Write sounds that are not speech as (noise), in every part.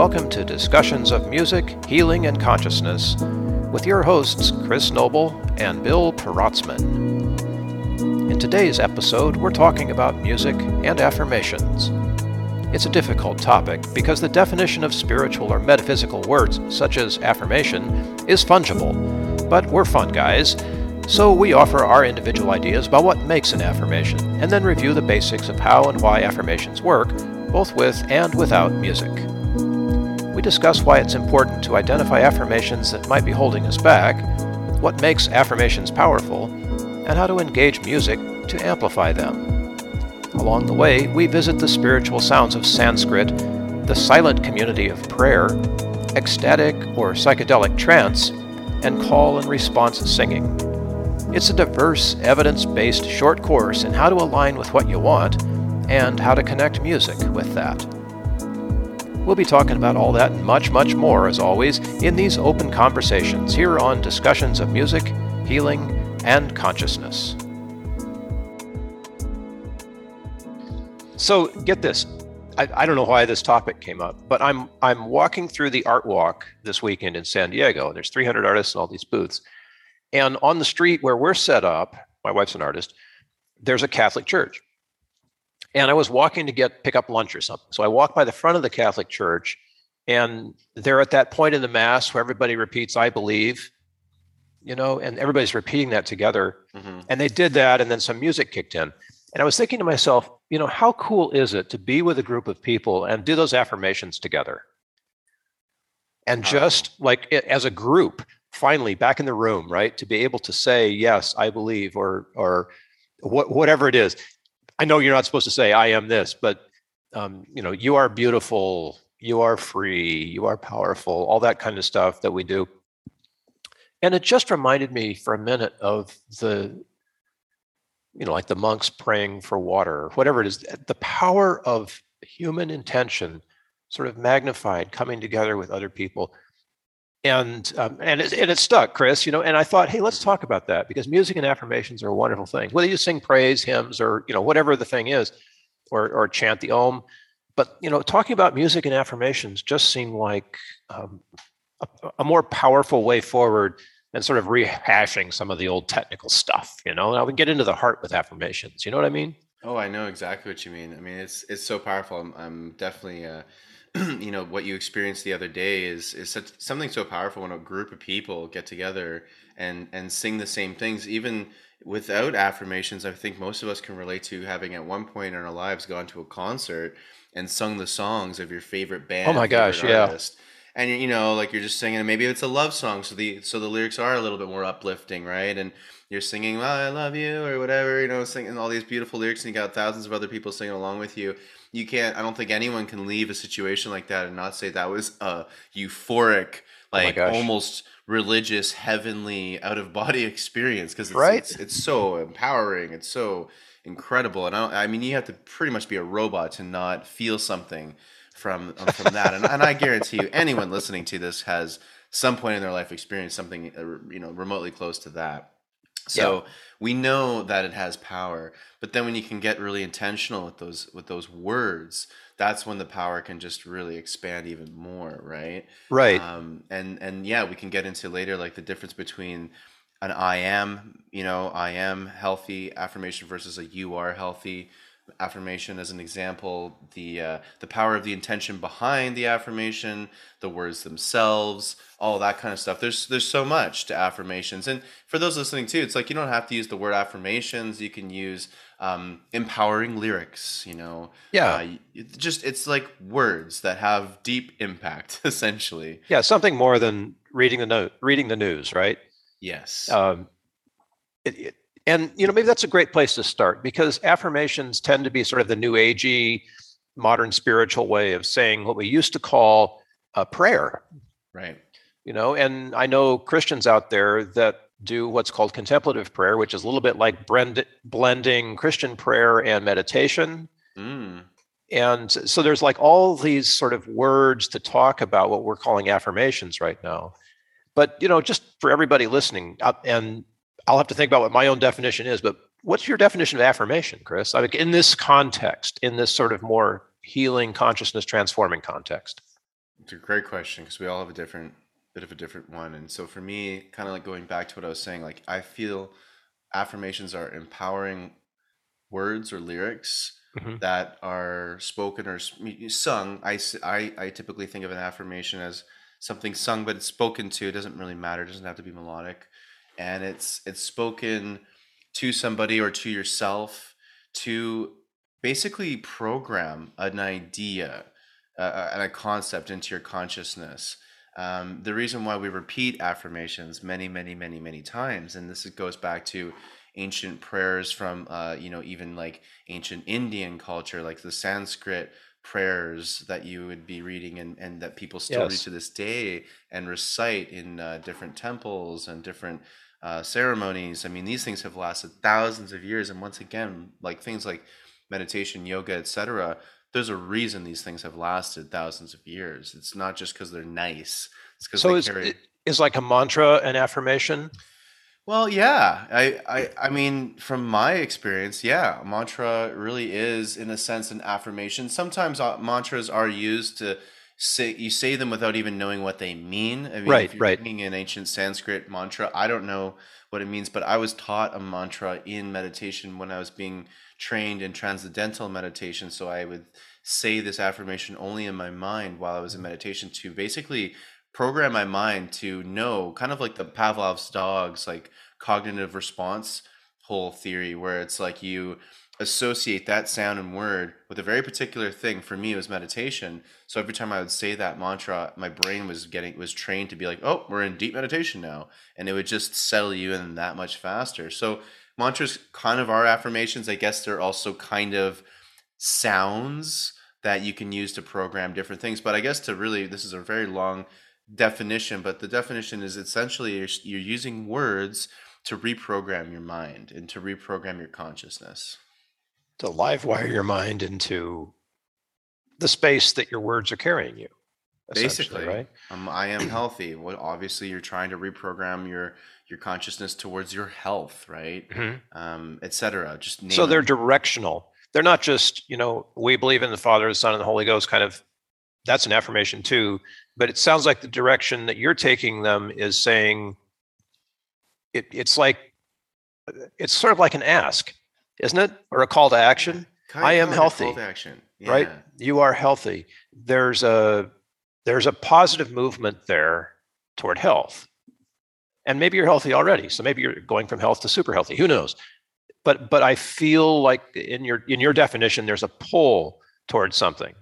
Welcome to Discussions of Music, Healing, and Consciousness with your hosts, Chris Noble and Bill Protzmann. In today's episode, we're talking about music and affirmations. It's a difficult topic because the definition of spiritual or metaphysical words, such as affirmation, is fungible. But we're fun guys, so we offer our individual ideas about what makes an affirmation, and then review the basics of how and why affirmations work, both with and without music. We discuss why it's important to identify affirmations that might be holding us back, what makes affirmations powerful, and how to engage music to amplify them. Along the way, we visit the spiritual sounds of Sanskrit, the silent community of prayer, ecstatic or psychedelic trance, and call and response singing. It's a diverse, evidence based short course in how to align with what you want and how to connect music with that. We'll be talking about all that and much, much more, as always, in these open conversations here on Discussions of Music, Healing, and Consciousness. So, get this. I, I, don't know why this topic came up, but I'm I'm walking through the art walk this weekend in San Diego. There's 300 artists in all these booths, and on the street where we're set up, my wife's an artist. There's a Catholic church, and I was walking to get pick up lunch or something. So I walked by the front of the Catholic church, and they're at that point in the mass where everybody repeats "I believe," you know, and everybody's repeating that together. Mm-hmm. And they did that, and then some music kicked in. And I was thinking to myself, you know, how cool is it to be with a group of people and do those affirmations together? And just like as a group, finally back in the room, right? To be able to say, yes, I believe, or or what, whatever it is. I know you're not supposed to say I am this, but um, you know, you are beautiful, you are free, you are powerful, all that kind of stuff that we do. And it just reminded me for a minute of the, you know, like the monks praying for water, whatever it is, the power of human intention sort of magnified coming together with other people and um, and it, and it stuck, Chris. You know, and I thought, hey, let's talk about that because music and affirmations are a wonderful thing. Whether you sing praise hymns or you know whatever the thing is, or or chant the Om, but you know, talking about music and affirmations just seemed like um, a, a, more powerful way forward than sort of rehashing some of the old technical stuff. You know, and I would get into the heart with affirmations. You know what I mean? Oh, I know exactly what you mean. I mean, it's it's so powerful. I'm, I'm definitely. Uh, (clears throat) you know what you experienced the other day is is such, something so powerful when a group of people get together and and sing the same things. Even without affirmations i think most of us can relate to having at one point in our lives gone to a concert and sung the songs of your favorite band oh my gosh artist. yeah and you know like you're just singing and maybe it's a love song so the so the lyrics are a little bit more uplifting right? And you're singing well, i love you or whatever you know singing all these beautiful lyrics and you got thousands of other people singing along with you you can't i don't think anyone can leave a situation like that and not say that was a euphoric oh like oh almost religious heavenly out of body (laughs) experience because it's, right? it's, it's so empowering it's so incredible and I, I mean you have to pretty much be a robot to not feel something from uh, from that and, and i guarantee you anyone listening to this has some point in their life experienced something uh, you know remotely close to that so yeah. we know that it has power, but then when you can get really intentional with those with those words, that's when the power can just really expand even more, right? Right. Um, and and yeah, we can get into later like the difference between an I am, you know, I am healthy affirmation versus a you are healthy affirmation as an example the uh, the power of the intention behind the affirmation the words themselves all that kind of stuff. There's there's so much to affirmations. And for those listening too it's like you don't have to use the word affirmations. You can use um, empowering lyrics you know? Yeah. Uh, it just it's like words that have deep impact (laughs) essentially. Yeah something more than reading the note reading the news right? Yes. Um, it, it, and you know maybe that's a great place to start because affirmations tend to be sort of the new agey modern spiritual way of saying what we used to call a prayer. Right. You know and i know christians out there that do what's called contemplative prayer which is a little bit like blend, blending christian prayer and meditation. Mm. and so there's like all these sort of words to talk about what we're calling affirmations right now. But you know just for everybody listening uh, and I'll have to think about what my own definition is, but what's your definition of affirmation, Chris? Like in this context, in this sort of more healing, consciousness transforming context? It's a great question because we all have a different bit of a different one. And so for me, kind of like going back to what I was saying, like I feel affirmations are empowering words or lyrics hmm that are spoken or sung. I, I, I typically think of an affirmation as something sung, but it's spoken to. It doesn't really matter. It doesn't have to be melodic. And it's it's spoken to somebody or to yourself to basically program an idea uh, and a concept into your consciousness. Um, the reason why we repeat affirmations many, many, many, many times, and this goes back to ancient prayers from, uh, you know, even like ancient Indian culture, like the Sanskrit prayers that you would be reading and, and that people still read to this day and recite in uh, different temples and different uh, ceremonies. I mean, these things have lasted thousands of years. And once again, like things like meditation, yoga, etc., there's a reason these things have lasted thousands of years. It's not just because they're nice. It's because So they is carry. is like a mantra an affirmation? Well, yeah. I, I, I mean, from my experience, yeah, mantra really is, in a sense, an affirmation. Sometimes uh, mantras are used to say you say them without even knowing what they mean. I mean, Right, if you're right. reading an ancient Sanskrit mantra, I don't know what it means, but I was taught a mantra in meditation when I was being trained in transcendental meditation. So I would say this affirmation only in my mind while I was in meditation to basically program my mind to know, kind of like the Pavlov's dogs, like cognitive response whole theory, where it's like you associate that sound and word with a very particular thing. For me, it was meditation. So every time I would say that mantra, my brain was getting was trained to be like, "Oh, we're in deep meditation now," and it would just settle you in that much faster. So mantras kind of are affirmations. I guess they're also kind of sounds that you can use to program different things. But I guess to really, this is a very long definition, but the definition is essentially you're, you're using words to reprogram your mind and to reprogram your consciousness. To live wire your mind into the space that your words are carrying you. Basically, right? um, I am (clears throat) healthy. Well, obviously, you're trying to reprogram your your consciousness towards your health, right? Mhm. Um, etc. Just name So they're it. directional. They're not just, you know, we believe in the Father, the Son, and the Holy Ghost kind of that's an affirmation too. But it sounds like the direction that you're taking them is saying it, it's like it's sort of like an ask, isn't it? Or a call to action, Kind I am a call healthy, to action. right? You are healthy. There's a there's a positive movement there toward health. And maybe you're healthy already. So maybe you're going from health to super healthy. Who knows? But but I feel like in your in your definition, there's a pull towards something.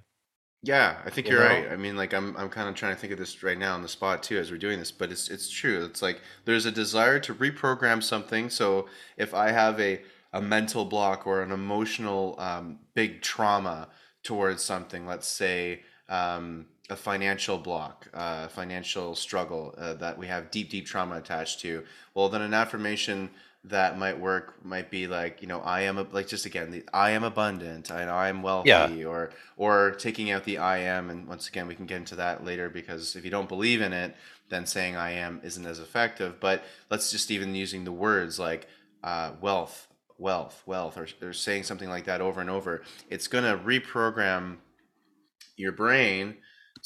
Yeah, I think You you're know? right. I mean, like I'm I'm kind of trying to think of this right now on the spot too as we're doing this, but it's it's true. It's like there's a desire to reprogram something. So if I have a a mental block or an emotional um, big trauma towards something, let's say um, a financial block, uh, financial struggle uh, that we have deep deep trauma attached to, well then an affirmation that might work might be like you know I am a, like just again the I am abundant and I am Yeah. wealthy or or taking out the I am. And once again, we can get into that later because if you don't believe in it, then saying I am isn't as effective. But let's just even using the words like uh, wealth, wealth, wealth, or, or saying something like that over and over, it's going to reprogram your brain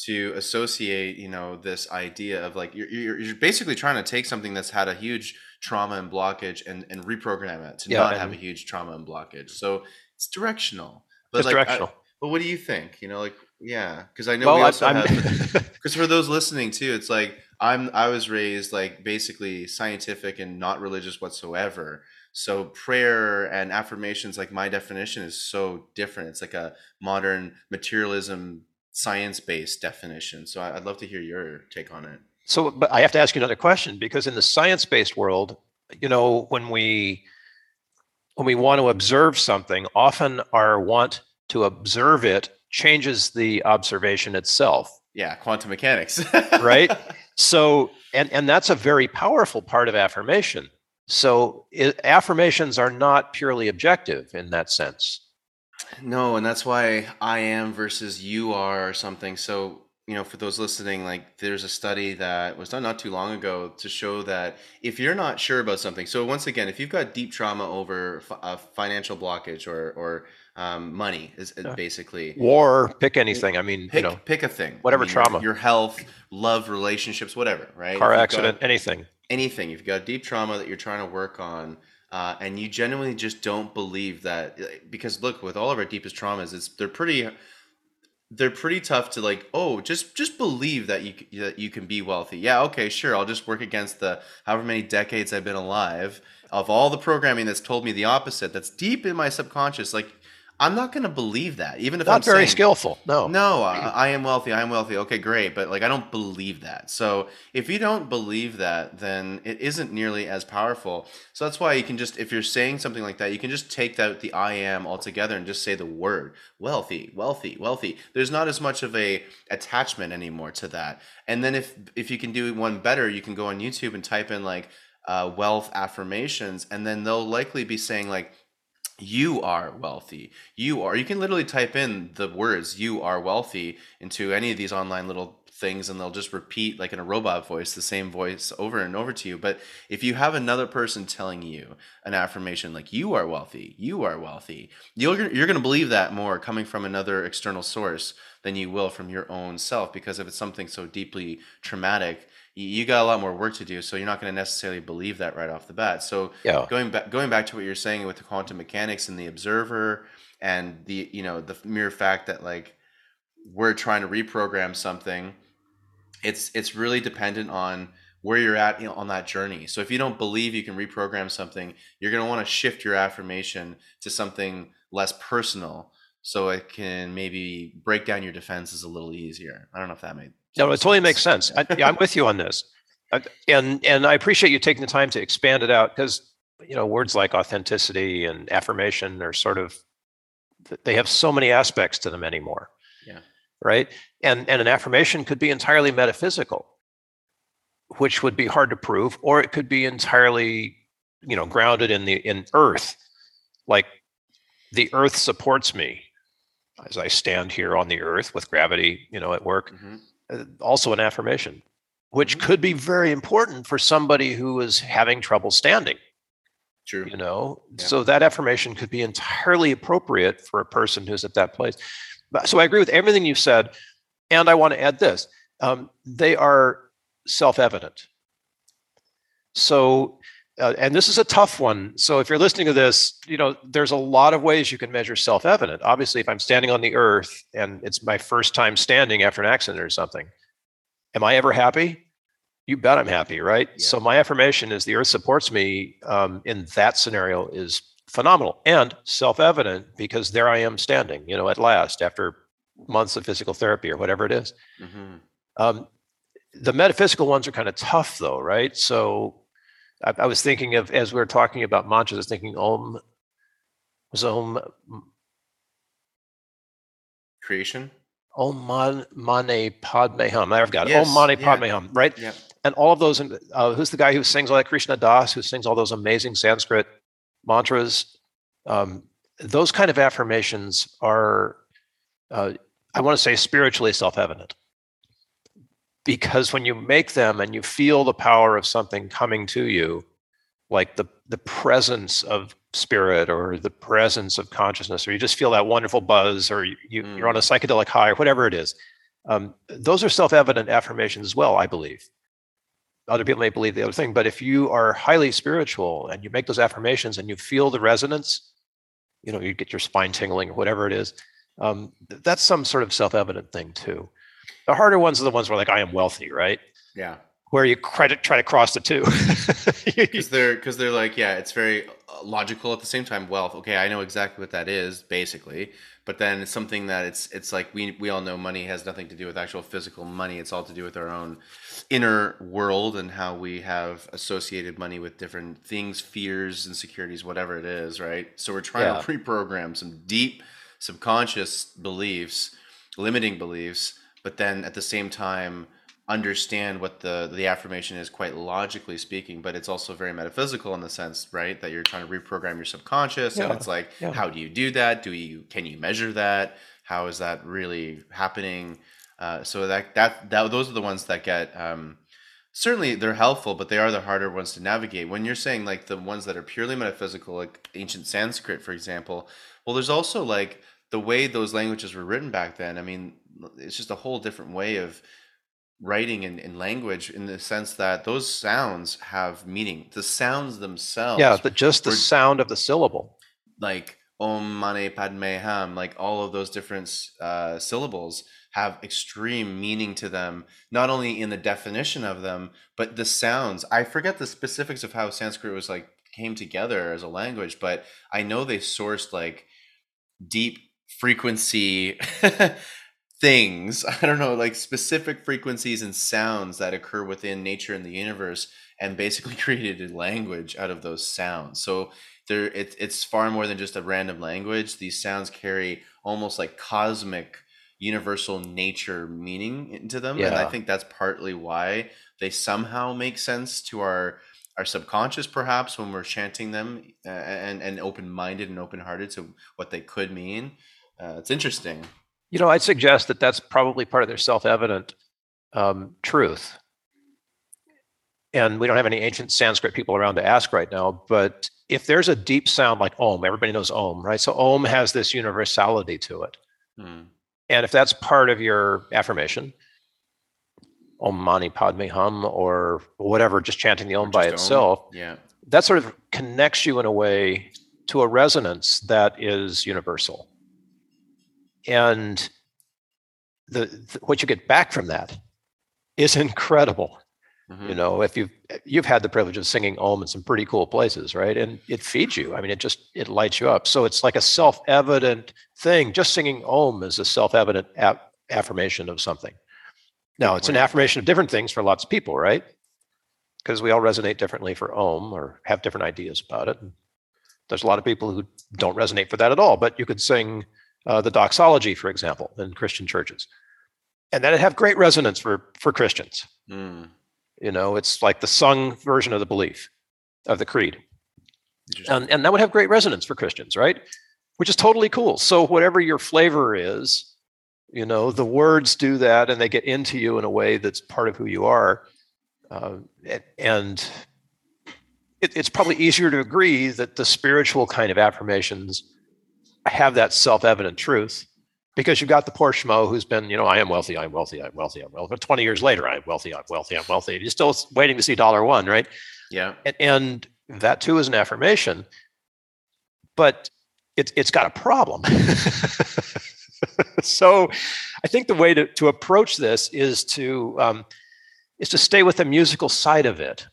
to associate you know this idea of like you're, you're, you're basically trying to take something that's had a huge trauma and blockage and, and reprogram it to Yeah, not have a huge trauma and blockage so it's directional but Just like, I- directional. but what do you think? You know, like yeah, because I know well, we also I'm have. (laughs) (laughs) Because for those listening too, it's like I'm. I was raised like basically scientific and not religious whatsoever. So prayer and affirmations, like my definition, is so different. It's like a modern materialism, science-based definition. So I'd love to hear your take on it. so but I have to ask you another question because in the science-based world, you know, when we when we want to observe something, often our want to observe it changes the observation itself. Yeah, quantum mechanics. right (laughs) so and and that's a very powerful part of affirmation so i affirmations are not purely objective in that sense No, and that's why I am versus you are or something. So, you know, for those listening, like there's a study that was done not too long ago to show that if you're not sure about something, so once again, if you've got deep trauma over a financial blockage or or um, money is Yeah. basically War, pick anything. I mean, pick you know, pick a thing whatever I mean, trauma. your, health love relationships whatever right car accident, got anything. Anything. If you've got deep trauma that you're trying to work on uh, and you genuinely just don't believe that because look with all of our deepest traumas it's they're pretty they're pretty tough to like oh just just believe that you that you can be wealthy. Yeah okay sure i'll just work against the however many decades i've been alive of all the programming that's told me the opposite that's deep in my subconscious like i'm not going to believe that even if i'm Not very saying, skillful. No. no, I, I am wealthy. I am wealthy. Okay, great. But like, I don't believe that. So if you don't believe that, then it isn't nearly as powerful. So that's why you can just, if you're saying something like that, you can just take out the I am altogether and just say the word wealthy, wealthy, wealthy. There's not as much of a attachment anymore to that. And then if if you can do one better, you can go on YouTube and type in like uh, wealth affirmations, and then they'll likely be saying like you are wealthy. You are you can literally type in the words you are wealthy into any of these online little things and they'll just repeat like in a robot voice the same voice over and over to you. But if you have another person telling you an affirmation like you are wealthy you are wealthy you're, you're going to believe that more coming from another external source than you will from your own self because if it's something so deeply traumatic you, got a lot more work to do so you're not going to necessarily believe that right off the bat. So Yeah. going back going back to what you're saying with the quantum mechanics and the observer and the you know the mere fact that like we're trying to reprogram something it's it's really dependent on where you're at you know, on that journey. So if you don't believe you can reprogram something you're going to want to shift your affirmation to something less personal so it can maybe break down your defenses a little easier. I don't know if that made No, it totally makes sense. I, yeah, I'm with you on this, and and I appreciate you taking the time to expand it out because you know words like authenticity and affirmation are sort of they have so many aspects to them anymore. Yeah. Right. And and an affirmation could be entirely metaphysical, which would be hard to prove, or it could be entirely you know grounded in the in earth, like the earth supports me as I stand here on the earth with gravity, you know, at work Mhm. Uh, also an affirmation, which Mhm. could be very important for somebody who is having trouble standing. true You know, Yeah. so that affirmation could be entirely appropriate for a person who's at that place. So I agree with everything you said, and I want to add this: um, they are self-evident. So. Uh, and this is a tough one. So if you're listening to this, you know, there's a lot of ways you can measure self-evident. Obviously, if I'm standing on the earth and it's my first time standing after an accident or something, am I ever happy? You bet I'm happy, right? Yeah. So my affirmation is the earth supports me um, in that scenario is phenomenal and self-evident because there I am standing, you know, at last after months of physical therapy or whatever it is. hmm Um, the metaphysical ones are kind of tough though, right? So I, I was thinking of as we were talking about mantras, I was thinking Om was Om creation Om Man, Mani Padme Hum. I've got it. Yes, Om Mani yeah. Padme Hum, right? yeah And all of those, uh, who's the guy who sings all that? Krishna Das, who sings all those amazing Sanskrit mantras. Um, those kind of affirmations are, uh, I want to say, spiritually self evident. Because when you make them and you feel the power of something coming to you, like the, the presence of spirit or the presence of consciousness, or you just feel that wonderful buzz, or you, you, you're on a psychedelic high, or whatever it is, um, those are self evident affirmations as well, I believe. Other people may believe the other thing but if you are highly spiritual and you make those affirmations and you feel the resonance you know you get your spine tingling or whatever it is um, that's some sort of self-evident thing too the harder ones are the ones where like i am wealthy right? Yeah. Where you credit try to cross the two. (laughs) Because they're because they're like yeah it's very uh, logical at the same time wealth okay i know exactly what that is basically but then it's something that it's it's like we we all know money has nothing to do with actual physical money it's all to do with our own inner world and how we have associated money with different things fears insecurities whatever it is right? So we're trying Yeah. to reprogram some deep subconscious beliefs limiting beliefs but then at the same time understand what the the affirmation is quite logically speaking but it's also very metaphysical in the sense right that you're trying to reprogram your subconscious and it's like yeah. how do you do that do you can you measure that how is that really happening uh, so that that that those are the ones that get um, certainly they're helpful, but they are the harder ones to navigate. When you're saying like the ones that are purely metaphysical, like ancient Sanskrit, for example, well, there's also like the way those languages were written back then. I mean, it's just a whole different way of writing in, in language in the sense that those sounds have meaning. The sounds themselves. Yeah, the, just the were, sound of the syllable. Like Om Mani Padme Hum, like all of those different uh, syllables have extreme meaning to them, not only in the definition of them, but the sounds. I forget the specifics of how Sanskrit was like came together as a language, but I know they sourced like deep frequency (laughs) things. (laughs) I don't know, like specific frequencies and sounds that occur within nature and the universe, and basically (laughs) created a language out of those sounds. So there, it, it's far more than just a random language. These sounds carry almost like cosmic universal nature meaning into them yeah. and i think that's partly why they somehow make sense to our our subconscious perhaps when we're chanting them uh, and and open-minded and open-hearted to what they could mean uh, it's interesting you know i'd suggest that that's probably part of their self-evident um, truth and we don't have any ancient sanskrit people around to ask right now but if there's a deep sound like om everybody knows om right so om has this universality to it hmm. And if that's part of your affirmation, Om Mani Padme Hum or whatever, just chanting the Om by itself, om. yeah, that sort of connects you in a way to a resonance that is universal. And the, the what you get back from that is (laughs) incredible. Mm-hmm. You know, if you've you've had the privilege of singing Om in some pretty cool places, right? And it feeds you. I mean, it just it lights you up. So it's like a self-evident thing. Just singing Om is a self-evident affirmation of something. Now, it's an affirmation of different things for lots of people, right? Because we all resonate differently for Om or have different ideas about it. And there's a lot of people who don't resonate for that at all. But you could sing uh, the doxology, for example, in Christian churches, and that'd have great resonance for for Christians. Mm. You know, it's like the sung version of the belief of the creed. And, and that would have great resonance for Christians, right? Which is totally cool. So, whatever your flavor is, you know, the words do that and they get into you in a way that's part of who you are. Uh, and it, it's probably easier to agree that the spiritual kind of affirmations have that self evident truth because you've got the poor schmo who's been, you know, I am wealthy, I'm wealthy, I'm wealthy, I'm wealthy. But 20 years later, I'm wealthy, I'm wealthy, I'm wealthy. You're still waiting to see dollar one, right? Yeah. And, and that too is an affirmation, but it, it's got a problem. (laughs) so I think the way to, to approach this is to um, is to stay with the musical side of it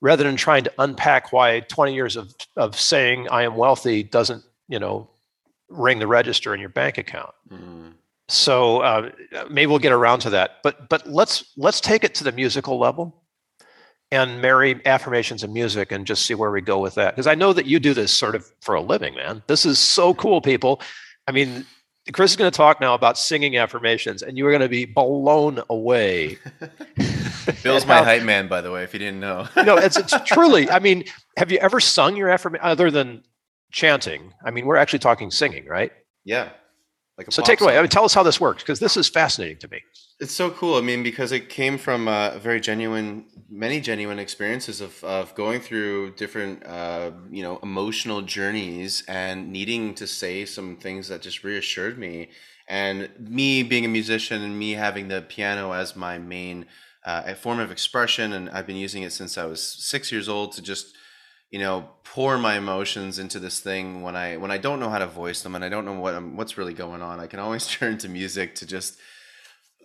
rather than trying to unpack why 20 years of, of saying I am wealthy doesn't, you know, ring the register in your bank account. Mm. So uh, maybe we'll get around to that. But but let's let's take it to the musical level and marry affirmations and music and just see where we go with that. Because I know that you do this sort of for a living, man. This is so cool, people. I mean, Chris is going to talk now about singing affirmations, and you are going to be blown away. (laughs) Bill's my hype man, by the way, if you didn't know. no, it's, it's (laughs) truly. I mean, have you ever sung your affirmation other than chanting. I mean, we're actually talking singing, right? Yeah. Like so take it away. I mean, tell us how this works because this is fascinating to me. It's so cool. I mean, because it came from uh, very genuine, many genuine experiences of, of going through different, uh, you know, emotional journeys and needing to say some things that just reassured me. And me being a musician and me having the piano as my main uh, form of expression, and I've been using it since I was six years old to just you know pour my emotions into this thing when i when i don't know how to voice them and i don't know what I'm, what's really going on. I can always (laughs) turn to music to just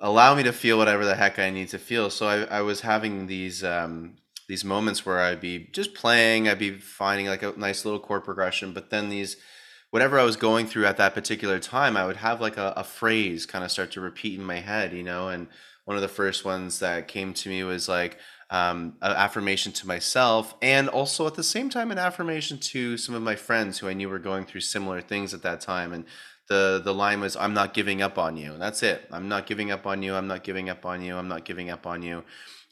allow me to feel whatever the heck i need to feel. So i, I was having these um, these moments where i'd be just playing i'd be finding like a nice little chord progression but then these whatever i was going through at that particular time i would have like a, a phrase kind of start to repeat in my head you know and one of the first ones that came to me was like um, an affirmation to myself, and also at the same time, an affirmation to some of my friends who I knew were going through similar things at that time. And the the line was, "I'm not giving up on you." And that's it. I'm not giving up on you. I'm not giving up on you. I'm not giving up on you.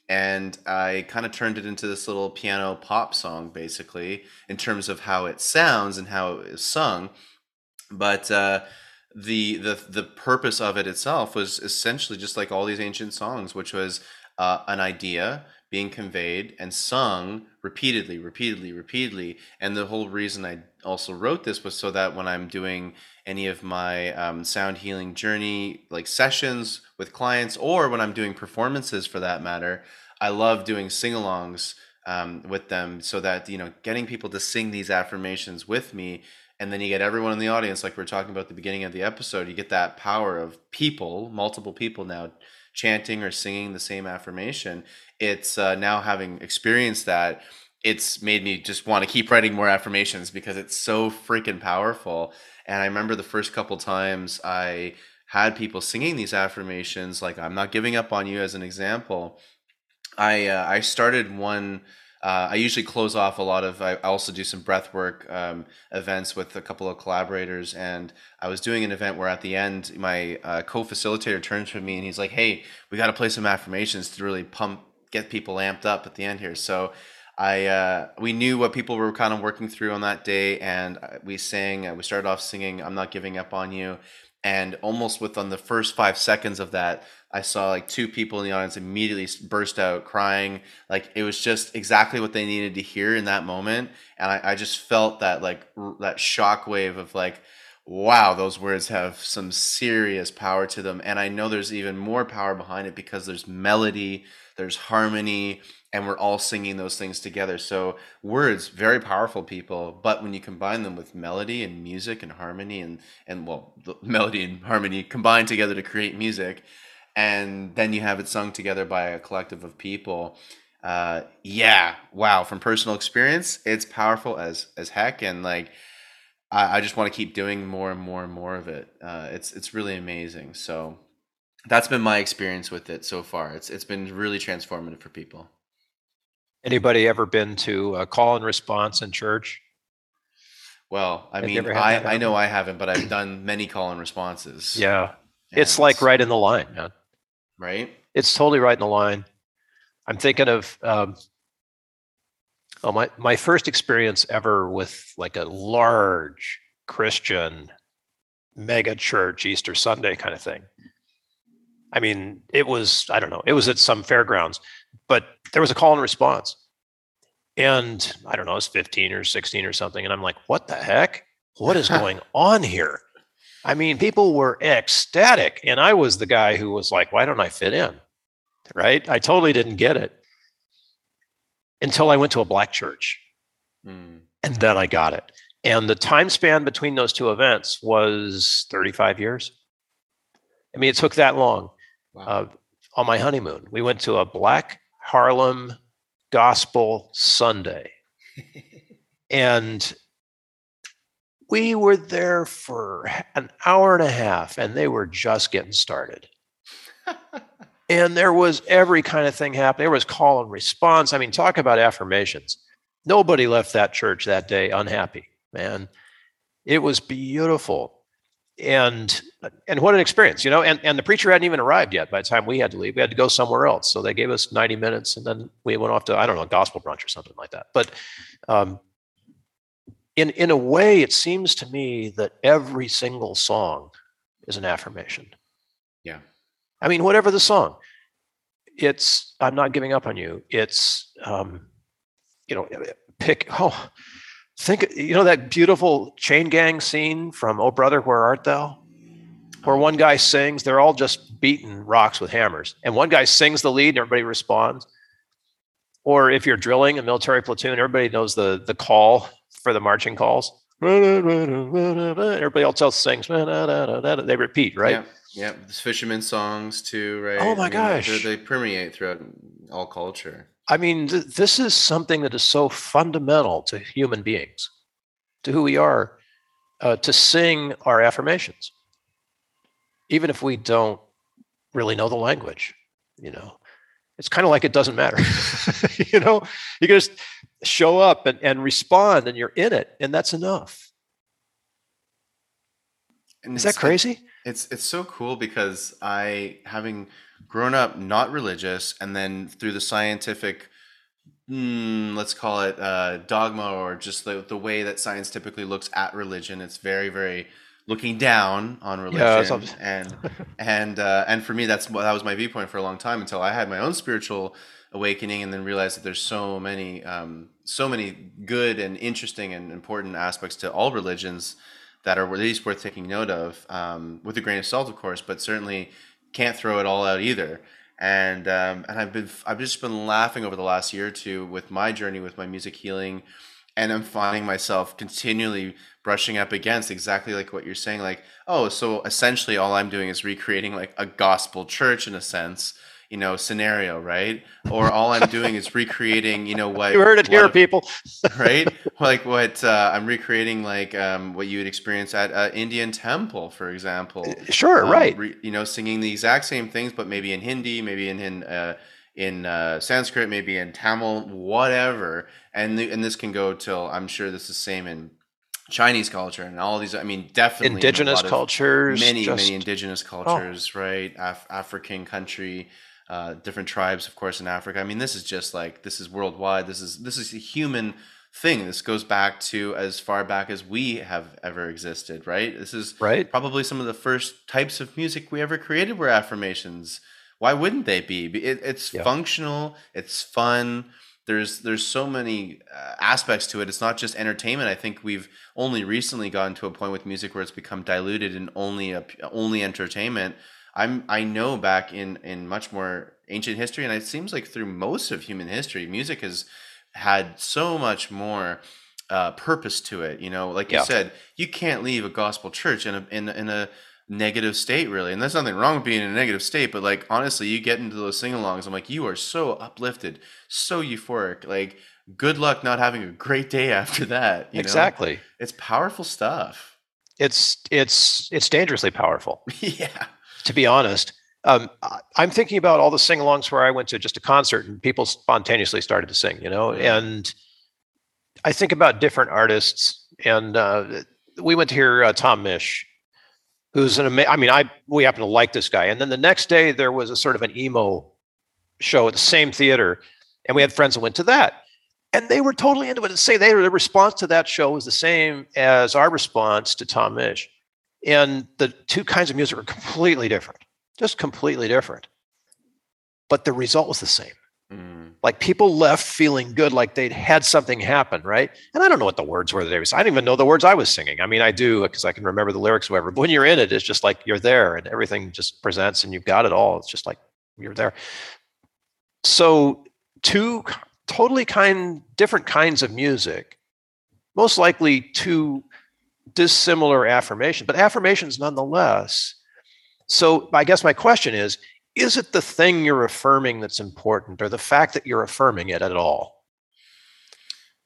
And I kind of turned it into this little piano pop song, basically, in terms of how it sounds and how it is sung. But uh, the the the purpose of it itself was essentially just like all these ancient songs, which was uh, an idea being conveyed and sung repeatedly, repeatedly, repeatedly. And the whole reason I also wrote this was so that when I'm doing any of my um, sound healing journey like sessions with clients, or when I'm doing performances for that matter, I love doing sing-alongs um, with them so that you know getting people to sing these affirmations with me and then you get everyone in the audience like we are talking about the beginning of the episode you get that power of people multiple people now chanting or singing the same affirmation it's uh, now having experienced that it's made me just want to keep writing more affirmations because it's so freaking powerful and i remember the first couple times i had people singing these affirmations like i'm not giving up on you as an example I uh, I started one. Uh, I usually close off a lot of. I also do some breath work um, events with a couple of collaborators, and I was doing an event where at the end, my uh, co-facilitator turns to me and he's like, "Hey, we got to play some affirmations to really pump, get people amped up at the end here." So, I uh, we knew what people were kind of working through on that day, and uh, we sang. Uh, we started off singing "I'm Not Giving Up on You," and almost within the first five seconds of that, I saw like two people in the audience immediately burst out crying. Like it was just exactly what they needed to hear in that moment. And I, I just felt that like r- that shock wave of like, wow, those words have some serious power to them. And I know there's even more power behind it because there's melody, there's harmony, and we're all singing those things together. So words, very powerful people, but when you combine them with melody and music and harmony and and well, melody and harmony combined together to create music, and then you have it sung together by a collective of people. Uh, yeah wow from personal experience it's powerful as as heck and like i, I just want to keep doing more and more and more of it. Uh, it's it's really amazing so that's been my experience with it so far. It's it's been really transformative for people. Anybody ever been to a call and response in church? Well i Have mean i i know i haven't but i've done many call and responses. Yeah. It's like right in the line man right? It's totally right in the line. I'm thinking of um, oh my my first experience ever with like a large Christian mega church Easter Sunday kind of thing. I mean, it was I don't know, it was at some fairgrounds, but there was a call and response. And I don't know, it was 15 or 16 or something. And I'm like, what the heck? What is (laughs) going on here? I mean, people were ecstatic. And I was the guy who was like, why don't I fit in? Right? I totally didn't get it until I went to a black church. Mm. And then I got it. And the time span between those two events was 35 years. I mean, it took that long. Wow. Uh, on my honeymoon, we went to a black Harlem gospel Sunday. (laughs) and we were there for an hour and a half and they were just getting started. (laughs) and there was every kind of thing happening. There was call and response. I mean, talk about affirmations. Nobody left that church that day unhappy, man. It was beautiful. And and what an experience, you know. And and the preacher hadn't even arrived yet by the time we had to leave. We had to go somewhere else. So they gave us 90 minutes and then we went off to, I don't know, gospel brunch or something like that. But um, in in a way it seems to me that every single song is an affirmation. Yeah. I mean whatever the song it's i'm not giving up on you. It's um you know pick oh think you know that beautiful chain gang scene from oh brother where art thou? Where one guy sings they're all just beating rocks with hammers and one guy sings the lead and everybody responds. Or if you're drilling a military platoon everybody knows the the call for the marching calls. Everybody else sings. They repeat, right? Yeah, yeah. There's fisherman songs too, right? Oh my I mean, gosh, they permeate throughout all culture. I mean, th- this is something that is so fundamental to human beings, to who we are, uh, to sing our affirmations, even if we don't really know the language. You know, it's kind of like it doesn't matter. (laughs) you know, you can just show up and, and respond and you're in it, and that's enough. And Is that crazy? It's it's so cool because I having grown up not religious and then through the scientific mm, let's call it uh, dogma or just the, the way that science typically looks at religion it's very very looking down on religion yeah, and (laughs) and uh, and for me that's what that was my viewpoint for a long time until I had my own spiritual awakening and then realize that there's so many um, so many good and interesting and important aspects to all religions that are at least worth taking note of um, with a grain of salt of course but certainly can't throw it all out either. And um, and I've been I've just been laughing over the last year or two with my journey with my music healing and I'm finding myself continually brushing up against exactly like what you're saying like oh so essentially all I'm doing is recreating like a gospel church in a sense you know scenario right or all i'm doing is recreating you know what you heard it here people (laughs) right like what uh, i'm recreating like um, what you would experience at uh, indian temple for example uh, sure um, right re, you know singing the exact same things but maybe in hindi maybe in in uh, in uh, Sanskrit, maybe in Tamil, whatever, and the, and this can go till I'm sure this is same in Chinese culture and all these. I mean, definitely indigenous cultures, many just... many indigenous oh. cultures, oh. right? Af- African country, uh, different tribes, of course, in Africa. I mean, this is just like this is worldwide. This is this is a human thing. This goes back to as far back as we have ever existed, right? This is right. probably some of the first types of music we ever created were affirmations. Why wouldn't they be? It, it's yeah. functional. It's fun. There's there's so many uh, aspects to it. It's not just entertainment. I think we've only recently gotten to a point with music where it's become diluted and only a, only entertainment I'm I know back in in much more ancient history, and it seems like through most of human history, music has had so much more uh, purpose to it. You know, like yeah. you said, you can't leave a gospel church in a in in a negative state really and there's nothing wrong with being in a negative state but like honestly you get into those sing-alongs i'm like you are so uplifted so euphoric like good luck not having a great day after that exactly know? it's powerful stuff it's it's it's dangerously powerful (laughs) yeah to be honest. Um, I'm thinking about all the sing-alongs where I went to just a concert and people spontaneously started to sing, you know, and I think about different artists. And uh, we went to hear uh, Tom Misch, who's an amazing. I mean, I we happen to like this guy. And then the next day there was a sort of an emo show at the same theater, and we had friends that went to that, and they were totally into it. And say they their response to that show was the same as our response to Tom Misch. And the two kinds of music are completely different, just completely different. But the result was the same. Mm. Like people left feeling good, like they'd had something happen, right? And I don't know what the words were that they was. I didn't even know the words I was singing. I mean, I do because I can remember the lyrics, whatever. But when you're in it, it's just like you're there and everything just presents and you've got it all. It's just like you're there. So two totally kind, different kinds of music, most likely two dissimilar affirmations, but affirmations nonetheless. So I guess my question is is it the thing you're affirming that's important or the fact that you're affirming it at all?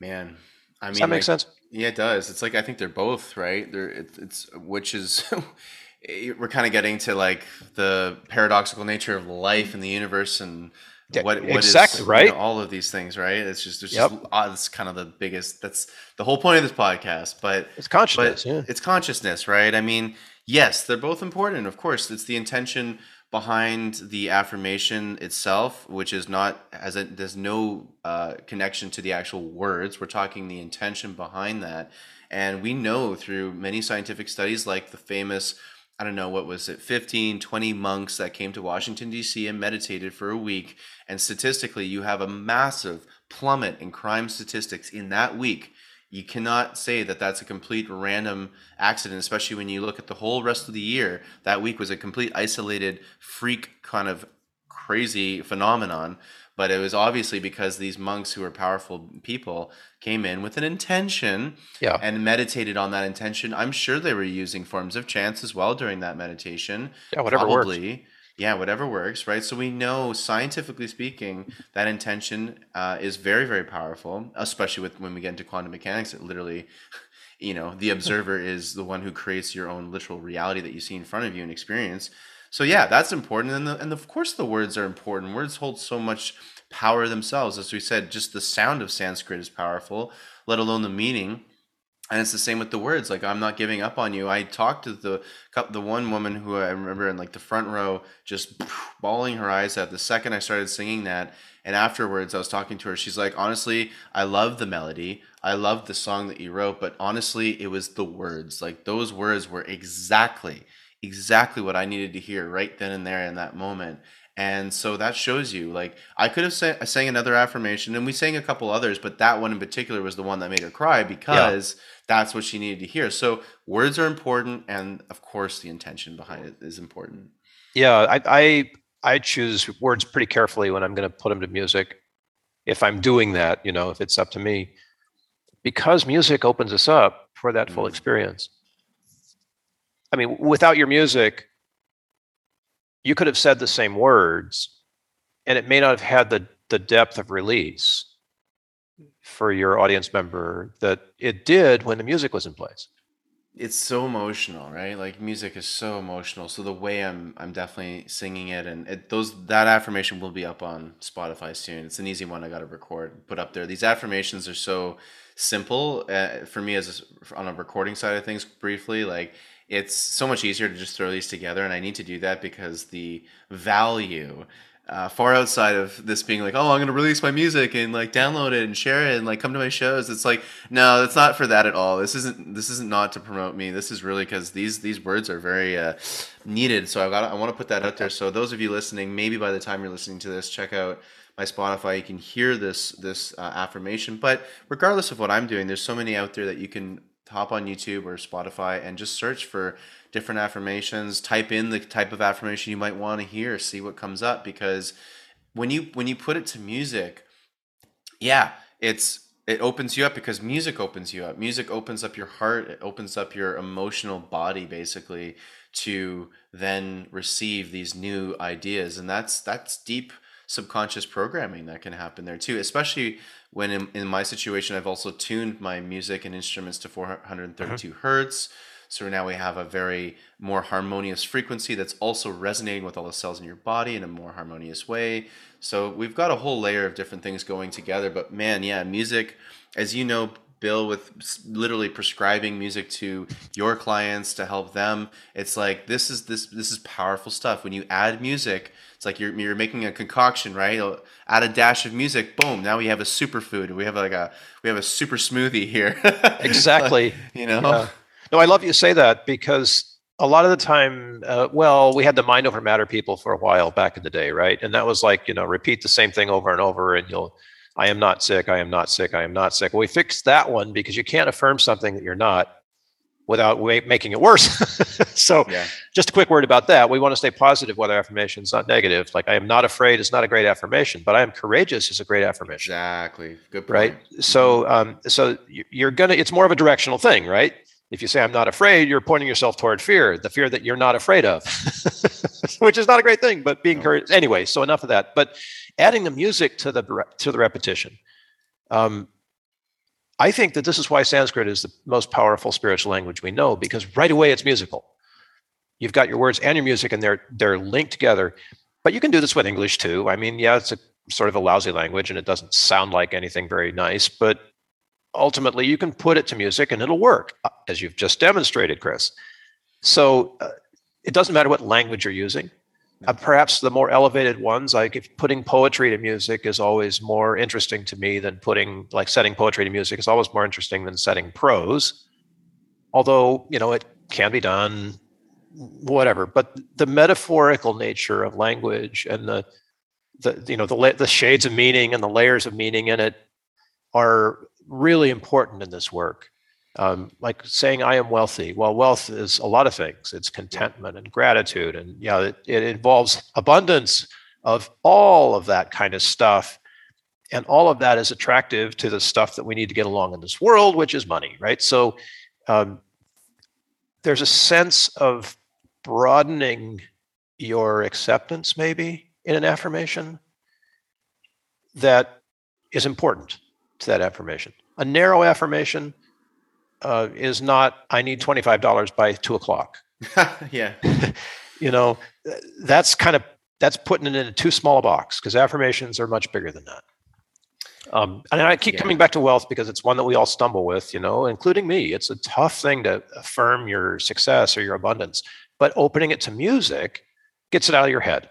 Man, I mean, does that make like, sense? Yeah, it does. It's like I think they're both right. They're it, it's which is (laughs) we're kind of getting to like the paradoxical nature of life and the universe and what, what exactly is, right? you know, all of these things right? It's just it's yep. just uh, that's kind of the biggest that's the whole point of this podcast but it's consciousness but yeah. it's consciousness right? I mean yes they're both important of course. It's the intention behind the affirmation itself which is not as a, there's no uh, connection to the actual words. We're talking the intention behind that. And we know through many scientific studies like the famous I don't know, what was it, 15, 20 monks that came to Washington, D.C. and meditated for a week. And statistically, you have a massive plummet in crime statistics in that week. You cannot say that that's a complete random accident, especially when you look at the whole rest of the year. That week was a complete isolated freak kind of crazy phenomenon but it was obviously because these monks who were powerful people came in with an intention yeah. and meditated on that intention. I'm sure they were using forms of chants as well during that meditation. Yeah, whatever Probably. works. Yeah, whatever works, right? So we know, scientifically speaking, that intention uh, is very, very powerful, especially with when we get into quantum mechanics. It literally, (laughs) you know, the observer is the one who creates your own literal reality that you see in front of you and experience. So yeah, that's important, and the, and of course the words are important. Words hold so much power themselves, as we said. Just the sound of Sanskrit is powerful, let alone the meaning. and it's the same with the words like i'm not giving up on you i talked to the the one woman who i remember in like the front row just bawling her eyes out the second i started singing that and afterwards i was talking to her she's like honestly i love the melody i love the song that you wrote but honestly it was the words like those words were exactly exactly what i needed to hear right then and there in that moment and so that shows you, like, I could have sang, sang another affirmation, and we sang a couple others, but that one in particular was the one that made her cry because yeah. that's what she needed to hear. So words are important, and of course, the intention behind it is important. Yeah, I I, I choose words pretty carefully when I'm going to put them to music. If I'm doing that, you know, if it's up to me, because music opens us up for that full mm. experience. I mean, without your music, you could have said the same words and it may not have had the, the depth of release for your audience member that it did when the music was in place. It's so emotional right? Like music is so emotional. So the way i'm i'm definitely singing it and it, those that affirmation will be up on spotify soon. It's an easy one i got to record put up there. These affirmations are so simple uh, for me as a, on a recording side of things briefly like it's so much easier to just throw these together and i need to do that because the value uh, far outside of this being like oh i'm going to release my music and like download it and share it and like come to my shows it's like no it's not for that at all. This isn't this isn't not to promote me. This is really because these these words are very uh, needed. So i got i want to put that out there. So those of you listening maybe by the time you're listening to this check out my spotify. You can hear this this uh, affirmation. But regardless of what i'm doing there's so many out there that you can hop on YouTube or Spotify and just search for different affirmations. Type in the type of affirmation you might want to hear. See what comes up because when you when you put it to music, yeah, it's it opens you up because music opens you up. Music opens up your heart. It opens up your emotional body basically to then receive these new ideas, and that's that's deep subconscious programming that can happen there too especially when in, in my situation i've also tuned my music and instruments to 432 uh-huh. hertz so now we have a very more harmonious frequency that's also resonating with all the cells in your body in a more harmonious way so we've got a whole layer of different things going together but man yeah music as you know bill with literally prescribing music to your clients to help them. It's like this is this this is powerful stuff. When you add music it's like you're, you're making a concoction right? Add a dash of music boom now we have a superfood. We have like a we have a super smoothie here. (laughs) Exactly. You know? Yeah. no i love you say that because a lot of the time uh, well we had the mind over matter people for a while back in the day right? And that was like you know repeat the same thing over and over and you'll I am not sick. I am not sick. I am not sick. Well, we fixed that one because you can't affirm something that you're not without making it worse. (laughs) so, yeah. just a quick word about that. We want to stay positive with our affirmations, not negative. Like, I am not afraid is not a great affirmation, but I am courageous is a great affirmation. Exactly. Good point. Right. So, um, so you're gonna. It's more of a directional thing, right? If you say I'm not afraid, you're pointing yourself toward fear, the fear that you're not afraid of, (laughs) which is not a great thing. But being courageous, anyway. So enough of that. But adding the music to the to the repetition. Um, I think that this is why Sanskrit is the most powerful spiritual language we know because right away it's musical. You've got your words and your music, and they're they're linked together. But you can do this with English too. I mean, yeah, it's a sort of a lousy language, and it doesn't sound like anything very nice. But ultimately, you can put it to music, and it'll work, uh, as you've just demonstrated, Chris. So uh, it doesn't matter what language you're using. Uh, perhaps the more elevated ones like if putting poetry to music is always more interesting to me than putting like setting poetry to music is always more interesting than setting prose. Although you know it can be done whatever. But the metaphorical nature of language and the the you know the the shades of meaning and the layers of meaning in it are really important in this work um, like saying I am wealthy. Well, wealth is a lot of things. It's contentment and gratitude, and yeah, it, it involves abundance of all of that kind of stuff. And all of that is attractive to the stuff that we need to get along in this world, which is money, right? So um, there's a sense of broadening your acceptance, maybe in an affirmation, that is important to that affirmation. A narrow affirmation uh, is not I need twenty five dollars by two o'clock. (laughs) yeah, (laughs) you know that's kind of that's putting it in a too small a box because affirmations are much bigger than that. Um, and I keep yeah. coming back to wealth because it's one that we all stumble with, you know, including me. It's a tough thing to affirm your success or your abundance, but opening it to music gets it out of your head.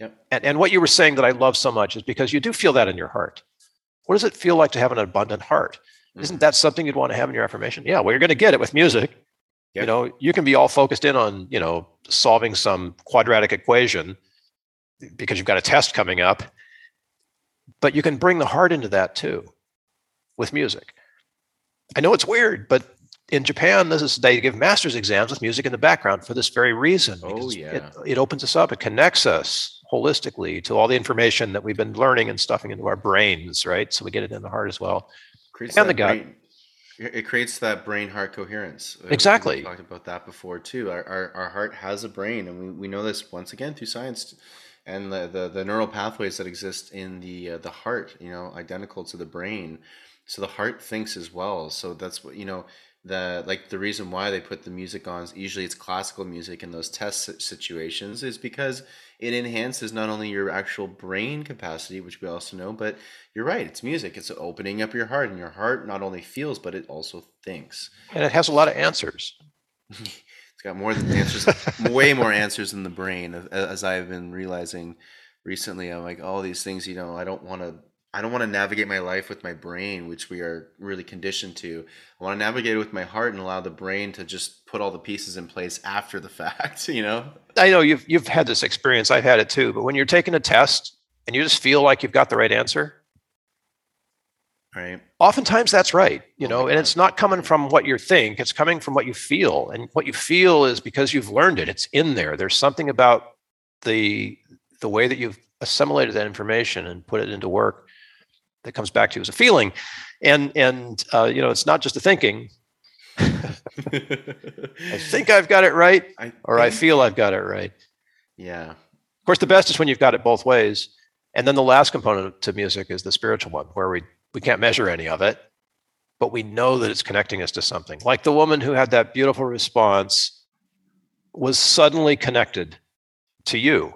Yep. And, and what you were saying that I love so much is because you do feel that in your heart. What does it feel like to have an abundant heart? Mm-hmm. Isn't that something you'd want to have in your affirmation? Yeah, well, you're going to get it with music. Yep. You know, you can be all focused in on, you know, solving some quadratic equation because you've got a test coming up. But you can bring the heart into that too with music. I know it's weird, but in Japan, this is they give master's exams with music in the background for this very reason. Oh, yeah. It, it opens us up, it connects us holistically to all the information that we've been learning and stuffing into our brains, right? So we get it in the heart as well. Creates and the gut. Brain, it creates that brain heart coherence. Uh, exactly. We talked about that before too. Our, our, our heart has a brain, and we, we know this once again through science and the, the, the neural pathways that exist in the uh, the heart, you know, identical to the brain. So the heart thinks as well. So that's what you know the like the reason why they put the music on usually it's classical music in those test situations is because it enhances not only your actual brain capacity which we also know but you're right it's music it's opening up your heart and your heart not only feels but it also thinks. And it has a lot of answers. (laughs) It's got more than answers way more answers than the brain as i've been realizing recently i'm like all these things you know i don't want to I don't want to navigate my life with my brain, which we are really conditioned to. I want to navigate it with my heart and allow the brain to just put all the pieces in place after the (laughs) fact, you know? I know you've you've had this experience. I've had it too. But when you're taking a test and you just feel like you've got the right answer, right? Oftentimes that's right, you oh know, and it's not coming from what you think, it's coming from what you feel. And what you feel is because you've learned it. It's in there. There's something about the the way that you've assimilated that information and put it into work that comes back to you as a feeling. And and uh, you know it's not just a thinking. I (laughs) think i've got it right I or i feel i've got it right. Yeah. Of course the best is when you've got it both ways. And then the last component to music is the spiritual one where we we can't measure any of it but we know that it's connecting us to something. Like the woman who had that beautiful response was suddenly connected to you.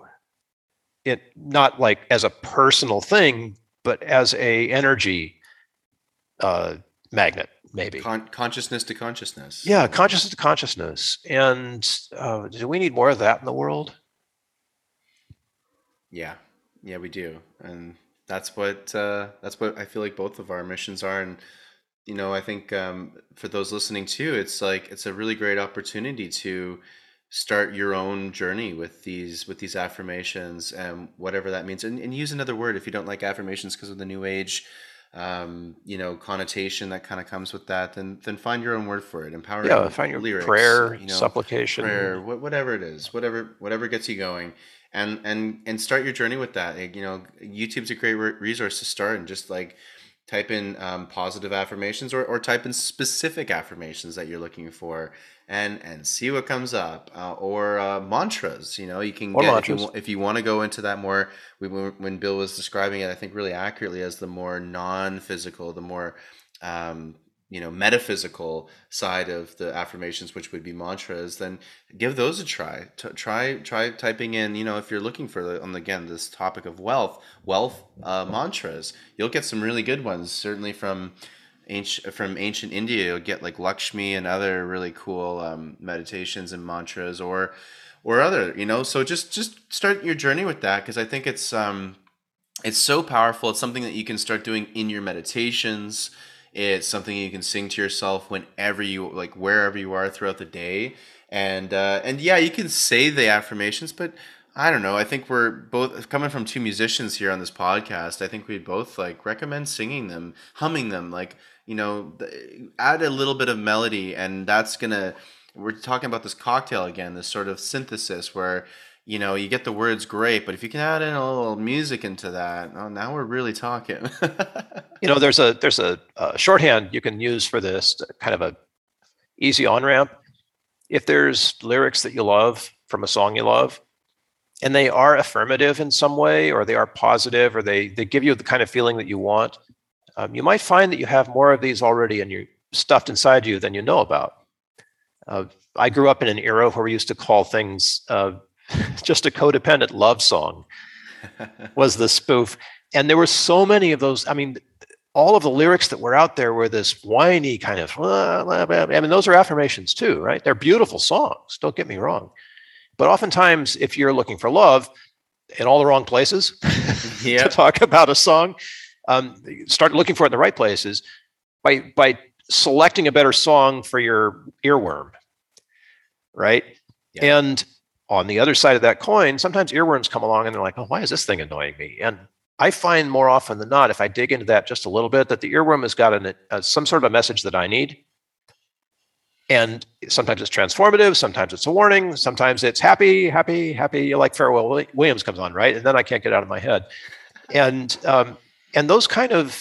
It not like as a personal thing but as a energy uh, magnet, maybe Con- consciousness to consciousness. Yeah, consciousness to consciousness. And uh, do we need more of that in the world? Yeah, yeah, we do, and that's what uh, that's what I feel like both of our missions are. And you know, I think um, for those listening too, it's like it's a really great opportunity to start your own journey with these with these affirmations and whatever that means. And, and use another word if you don't like affirmations because of the new age um, you know connotation that kind of comes with that then then find your own word for it. Empower yeah find your lyrics, prayer you know, supplication. prayer whatever it is whatever whatever gets you going. And and and start your journey with that. You know youtube's a great resource to start and just like type in um, positive affirmations or, or type in specific affirmations that you're looking for and and see what comes up uh, or uh, mantras you know you can or get if you, if you want to go into that more we, when bill was describing it i think really accurately as the more non-physical the more um, you know metaphysical side of the affirmations which would be mantras then give those a try. T- try try typing in you know if you're looking for the, on again this topic of wealth wealth uh, mantras. You'll get some really good ones certainly from ancient from ancient india you'll get like lakshmi and other really cool um, meditations and mantras or or other you know so just just start your journey with that because i think it's um it's so powerful it's something that you can start doing in your meditations it's something you can sing to yourself whenever you like wherever you are throughout the day. And uh, and yeah, you can say the affirmations, but I don't know. I think we're both coming from two musicians here on this podcast. I think we both like recommend singing them, humming them, like you know, add a little bit of melody, and that's gonna. We're talking about this cocktail again, this sort of synthesis where you know, you get the words great, but if you can add in a little music into that, oh, now we're really talking. (laughs) you know, there's a there's a, a, shorthand you can use for this, kind of a easy on ramp. If there's lyrics that you love from a song you love, and they are affirmative in some way, or they are positive, or they they give you the kind of feeling that you want, um, you might find that you have more of these already and you're stuffed inside you than you know about. Uh, I grew up in an era where we used to call things uh, (laughs) just a codependent love song (laughs) was the spoof and there were so many of those i mean all of the lyrics that were out there were this whiny kind of, I mean, those are affirmations too, right? They're beautiful songs, don't get me wrong. But oftentimes, if you're looking for love in all the wrong places (laughs) Yeah. to talk about a song, um, start looking for it in the right places by by selecting a better song for your earworm, right? Yeah. And on the other side of that coin, sometimes earworms come along and they're like, "Oh, why is this thing annoying me?" And I find more often than not, if I dig into that just a little bit, that the earworm has got an, uh, some sort of a message that I need. And sometimes it's transformative, sometimes it's a warning, sometimes it's happy, happy, happy, like Pharrell Williams comes on, right? And then I can't get out of my head. And um, and those kind of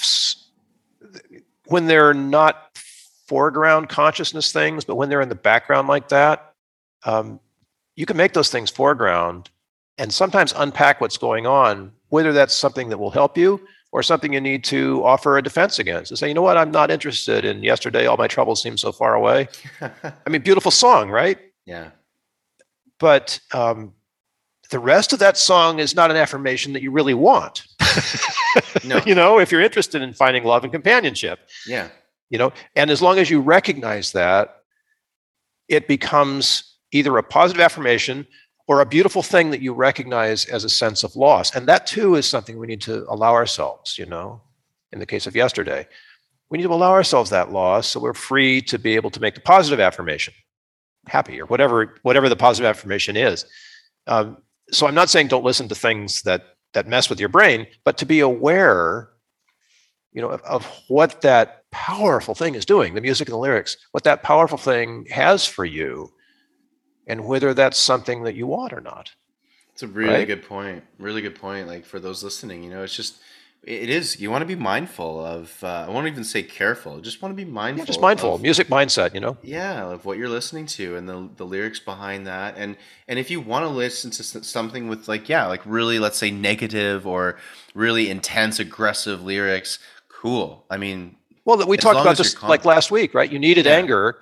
when they're not foreground consciousness things, but when they're in the background like that, um, you can make those things foreground and sometimes unpack what's going on, whether that's something that will help you or something you need to offer a defense against. To say, you know what, I'm not interested in yesterday, all my troubles seem so far away. (laughs) I mean, beautiful song, right? yeah. But um, the rest of that song is not an affirmation that you really want. No. (laughs) you know, if you're interested in finding love and companionship, Yeah. you know, and as long as you recognize that, it becomes either a positive affirmation or a beautiful thing that you recognize as a sense of loss. And that too is something we need to allow ourselves, you know, in the case of yesterday. We need to allow ourselves that loss so we're free to be able to make the positive affirmation, happy or whatever, whatever the positive affirmation is. Um, so I'm not saying don't listen to things that that mess with your brain, but to be aware, you know, of, of what that powerful thing is doing, the music and the lyrics, what that powerful thing has for you, and whether that's something that you want or not. It's a really Right? good point. Really good point. Like for those listening, you know, it's just it is. You want to be mindful of. Uh, I won't even say careful. Just want to be mindful. Yeah, just mindful, of- music mindset, you know. yeah, of what you're listening to and the the lyrics behind that. And and if you want to listen to something with like yeah, like really let's say negative or really intense, aggressive lyrics, cool. I mean, Well, that we talked about this like last week, right? You needed Yeah. anger,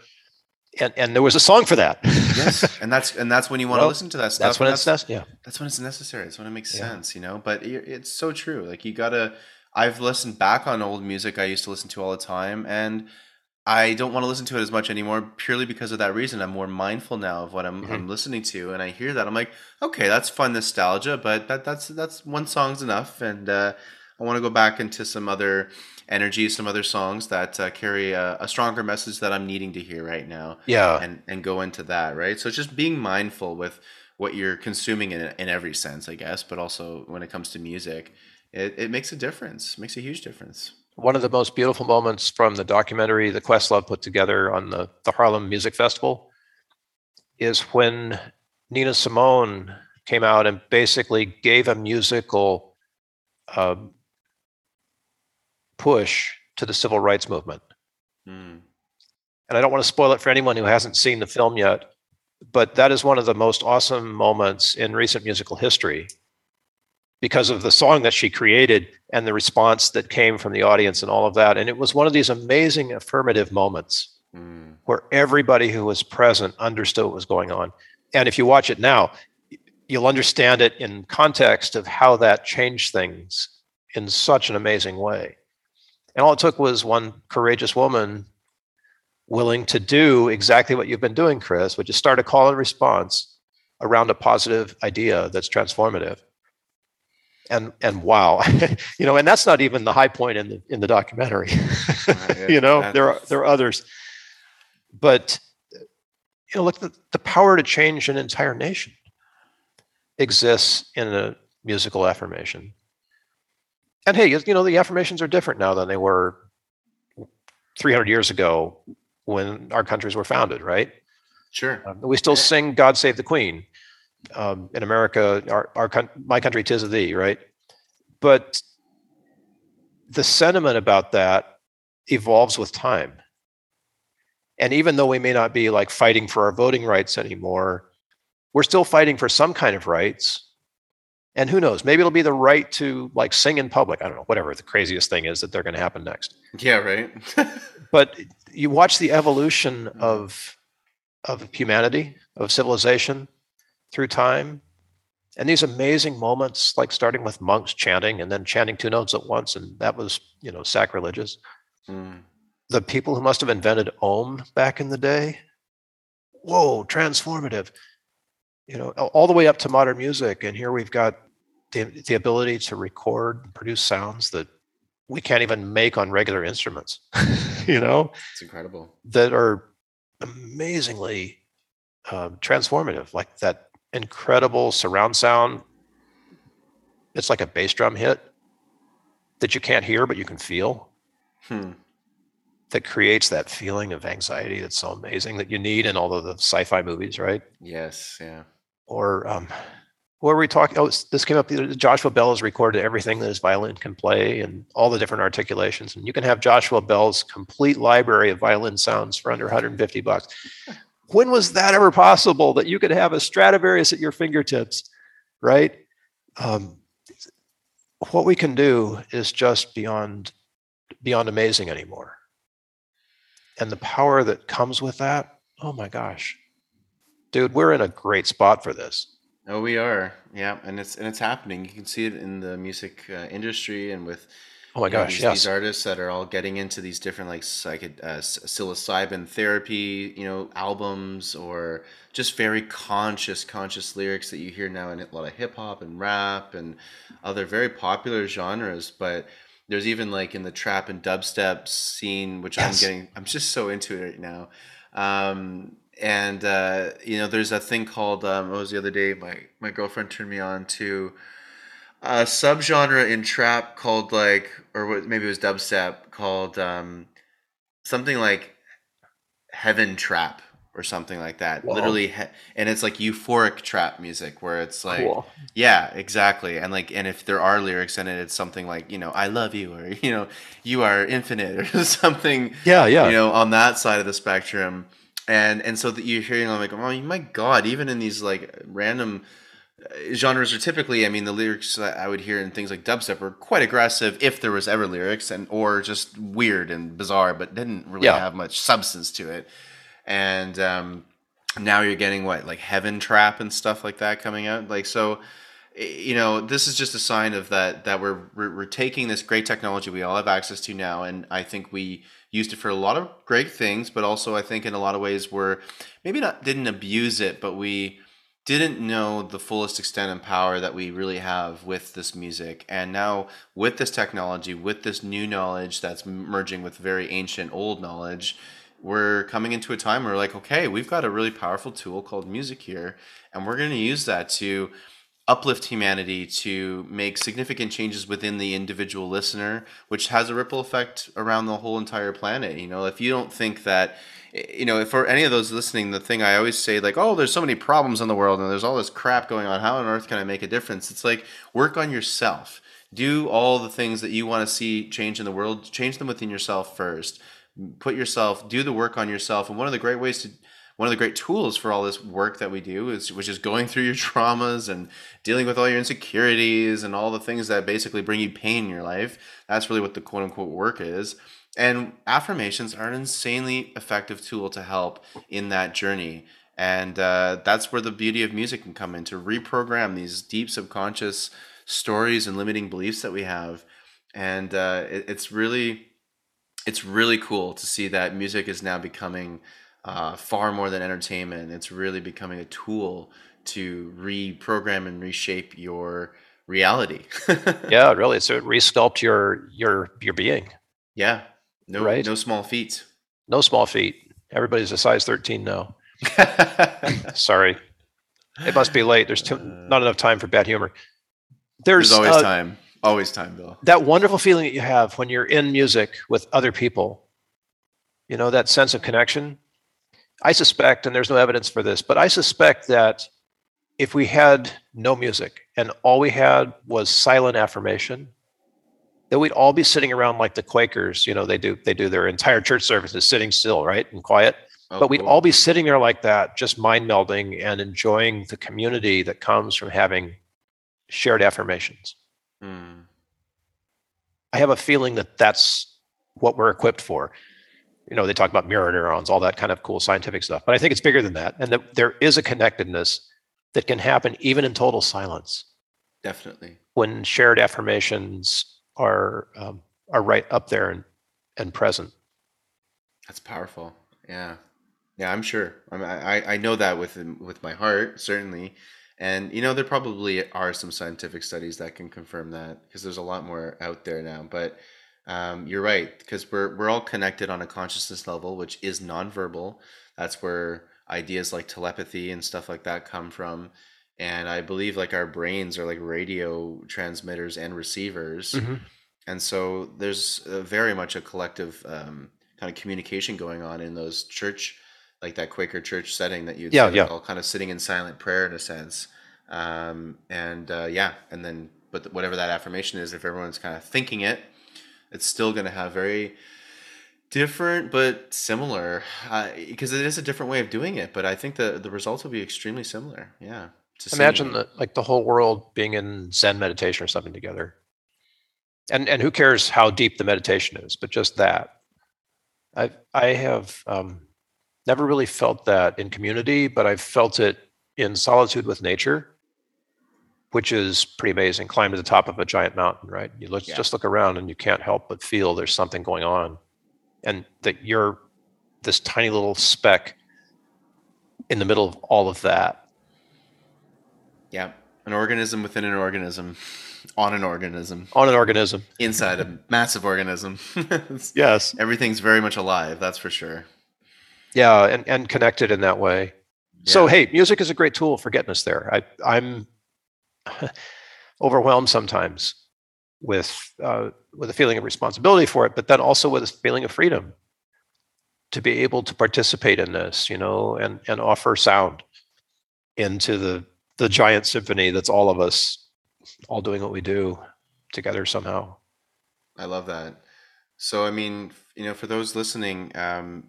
and and there was a song for that. (laughs) yes, (laughs) and that's and that's when you want to Well, listen to that stuff. that's when and it's that's, yeah. that's when it's necessary. That's when it makes Yeah. sense, you know. But it, it's so true. Like you gotta. I've listened back on old music I used to listen to all the time, and I don't want to listen to it as much anymore purely because of that reason. I'm more mindful now of what I'm, Mhm. I'm listening to, and I hear that I'm like, okay, that's fun nostalgia, but that that's that's one song's enough, and uh, I want to go back into some other energy, some other songs that uh, carry a, a stronger message that I'm needing to hear right now. Yeah. and and go into that right? So just being mindful with what you're consuming in, in every sense i guess but also when it comes to music it, it makes a difference makes a huge difference. One of the most beautiful moments from the documentary that Questlove put together on the, the Harlem Music Festival is when Nina Simone came out and basically gave a musical um, push to the civil rights movement. Mm. and I don't want to spoil it for anyone who hasn't seen the film yet, but that is one of the most awesome moments in recent musical history because of the song that she created and the response that came from the audience and all of that. And it was one of these amazing affirmative moments Mm. where everybody who was present understood what was going on. And if you watch it now, you'll understand it in context of how that changed things in such an amazing way. And all it took was one courageous woman willing to do exactly what you've been doing, Chris, which is start a call and response around a positive idea that's transformative. And and wow, (laughs) you know, and that's not even the high point in the in the documentary. Right, (laughs) you know, there are there are others, but you know, look, the, the power to change an entire nation exists in a musical affirmation. And hey, you know, the affirmations are different now than they were 300 years ago when our countries were founded, right? sure Um, we still sing "God Save the Queen" um, in America. Our, our my country, tis of thee, right? But the sentiment about that evolves with time. And even though we may not be like fighting for our voting rights anymore, we're still fighting for some kind of rights. And who knows? Maybe it'll be the right to like sing in public. I don't know, whatever the craziest thing is that they're going to happen next yeah right (laughs) but you watch the evolution of of humanity of civilization through time and these amazing moments, like starting with monks chanting and then chanting two notes at once, and that was, you know, sacrilegious. Mm. The people who must have invented Om back in the day, whoa, transformative. You know, all the way up to modern music, and here we've got the, the ability to record and produce sounds that we can't even make on regular instruments. (laughs) you know, It's incredible. that are amazingly um, transformative, like that incredible surround sound. It's like a bass drum hit that you can't hear, but you can feel Hmm. that creates that feeling of anxiety that's so amazing that you need in all of the sci-fi movies, right? Yes. Yeah. Or um, what were we talking? Oh, this came up. Joshua Bell has recorded everything that his violin can play and all the different articulations, and you can have Joshua Bell's complete library of violin sounds for under 150 bucks. When was that ever possible that you could have a Stradivarius at your fingertips, right? Um, what we can do is just beyond beyond amazing anymore, and the power that comes with that. Oh my gosh, dude, we're in a great spot for this. Oh, we are. Yeah, and it's and it's happening. You can see it in the music uh, industry and with Oh my you know, gosh, these, yes. these artists that are all getting into these different like psychid, uh, psilocybin therapy, you know, albums or just very conscious, conscious lyrics that you hear now in a lot of hip hop and rap and other very popular genres. But there's even like in the trap and dubstep scene, which Yes. I'm getting, I'm just so into it right now. Um, and uh, you know, there's a thing called um, what was the other day? My my girlfriend turned me on to a subgenre in trap called like, or what, maybe it was dubstep called um, something like heaven trap or something like that. Wow. Literally, he- and it's like euphoric trap music where it's like, cool. yeah, exactly. And like, and if there are lyrics in it, it's something like, you know, I love you, or (laughs) you know, you are infinite, (laughs) or something Yeah, yeah. you know, on that side of the spectrum. And and so that you're hearing, I'm like, oh my god! Even in these like random uh, genres, are typically, I mean, the lyrics that I would hear in things like dubstep were quite aggressive, if there was ever lyrics, and or just weird and bizarre, but didn't really Yeah. have much substance to it. And um, now you're getting what like heaven trap and stuff like that coming out, like so you know this is just a sign of that that we're we're taking this great technology we all have access to now and i think we used it for a lot of great things but also i think in a lot of ways we're maybe not didn't abuse it but we didn't know the fullest extent and power that we really have with this music. And now with this technology with this new knowledge that's merging with very ancient old knowledge we're coming into a time where we're like okay we've got a really powerful tool called music here and we're going to use that to uplift humanity to make significant changes within the individual listener which has a ripple effect around the whole entire planet you know? If you don't think that you know for any of those listening the thing i always say like oh there's so many problems in the world and there's all this crap going on how on earth can i make a difference? It's like work on yourself. Do all the things that you want to see change in the world change them within yourself first. Put yourself do the work on yourself and one of the great ways to one of the great tools for all this work that we do is which is going through your (laughs) traumas and dealing with all your insecurities and all the things that basically bring you pain in your life. That's really what the quote unquote work is. And affirmations are an insanely effective tool to help in that journey. And uh, that's where the beauty of music can come in to reprogram these deep subconscious stories and limiting beliefs that we have. And uh, it, it's really it's really cool to see that music is now becoming uh, far more than entertainment. It's really becoming a tool to reprogram and reshape your reality. (laughs) yeah, really. So resculpt your your your being. yeah. No, Right. no small feat. No small feet. Everybody's a size 13 now. (laughs) Sorry. It must be late. There's too, not enough time for bad humor. There's, There's always uh, time. Always time, Bill. that wonderful feeling that you have when you're in music with other people. You know, that sense of connection. I suspect, and there's no evidence for this, but I suspect that if we had no music and all we had was silent affirmation, that we'd all be sitting around like the Quakers. You know, they do they do their entire church services sitting still, right, and quiet. Oh, but we'd cool. all be sitting there like that, just mind melding and enjoying the community that comes from having shared affirmations. Hmm. I have a feeling that that's what we're equipped for. You know, they talk about mirror neurons, all that kind of cool scientific stuff, but I think it's bigger than that, and that there is a connectedness that can happen even in total silence. Definitely. When shared affirmations are um, are right up there and, and present. That's powerful. Yeah. Yeah, I'm sure. I mean, I, I know that with with my heart, certainly. And you know, there probably are some scientific studies that can confirm that because there's a lot more out there now. But um, you're right because we're we're all connected on a consciousness level, which is nonverbal. That's where ideas like telepathy and stuff like that come from. And I believe like our brains are like radio transmitters and receivers. Mm-hmm. And so there's very much a collective um, kind of communication going on in those church, like that Quaker church setting that you Yeah, yeah. all kind of sitting in silent prayer in a sense. Um, and uh, yeah, and then but whatever that affirmation is, if everyone's kind of thinking it, it's still going to have very different but similar uh, because it is a different way of doing it. But I think the the results will be extremely similar. Yeah. Imagine that, like the whole world being in Zen meditation or something together. And and who cares how deep the meditation is, but just that. I I have um, never really felt that in community, but I've felt it in solitude with nature, which is pretty amazing. Climb to the top of a giant mountain, right? You look Yeah. just look around and you can't help but feel there's something going on, and that you're this tiny little speck in the middle of all of that. Yeah. An organism within an organism, on an organism, on an organism. inside a massive organism. (laughs) Yes. Everything's very much alive, that's for sure. Yeah, and, and connected in that way. So hey, music is a great tool for getting us there. I, I'm (laughs) overwhelmed sometimes with uh, with a feeling of responsibility for it, but then also with a feeling of freedom to be able to participate in this, you know, and and offer sound into the the giant symphony that's all of us all doing what we do together somehow. I love that. So, I mean, you know, for those listening, um,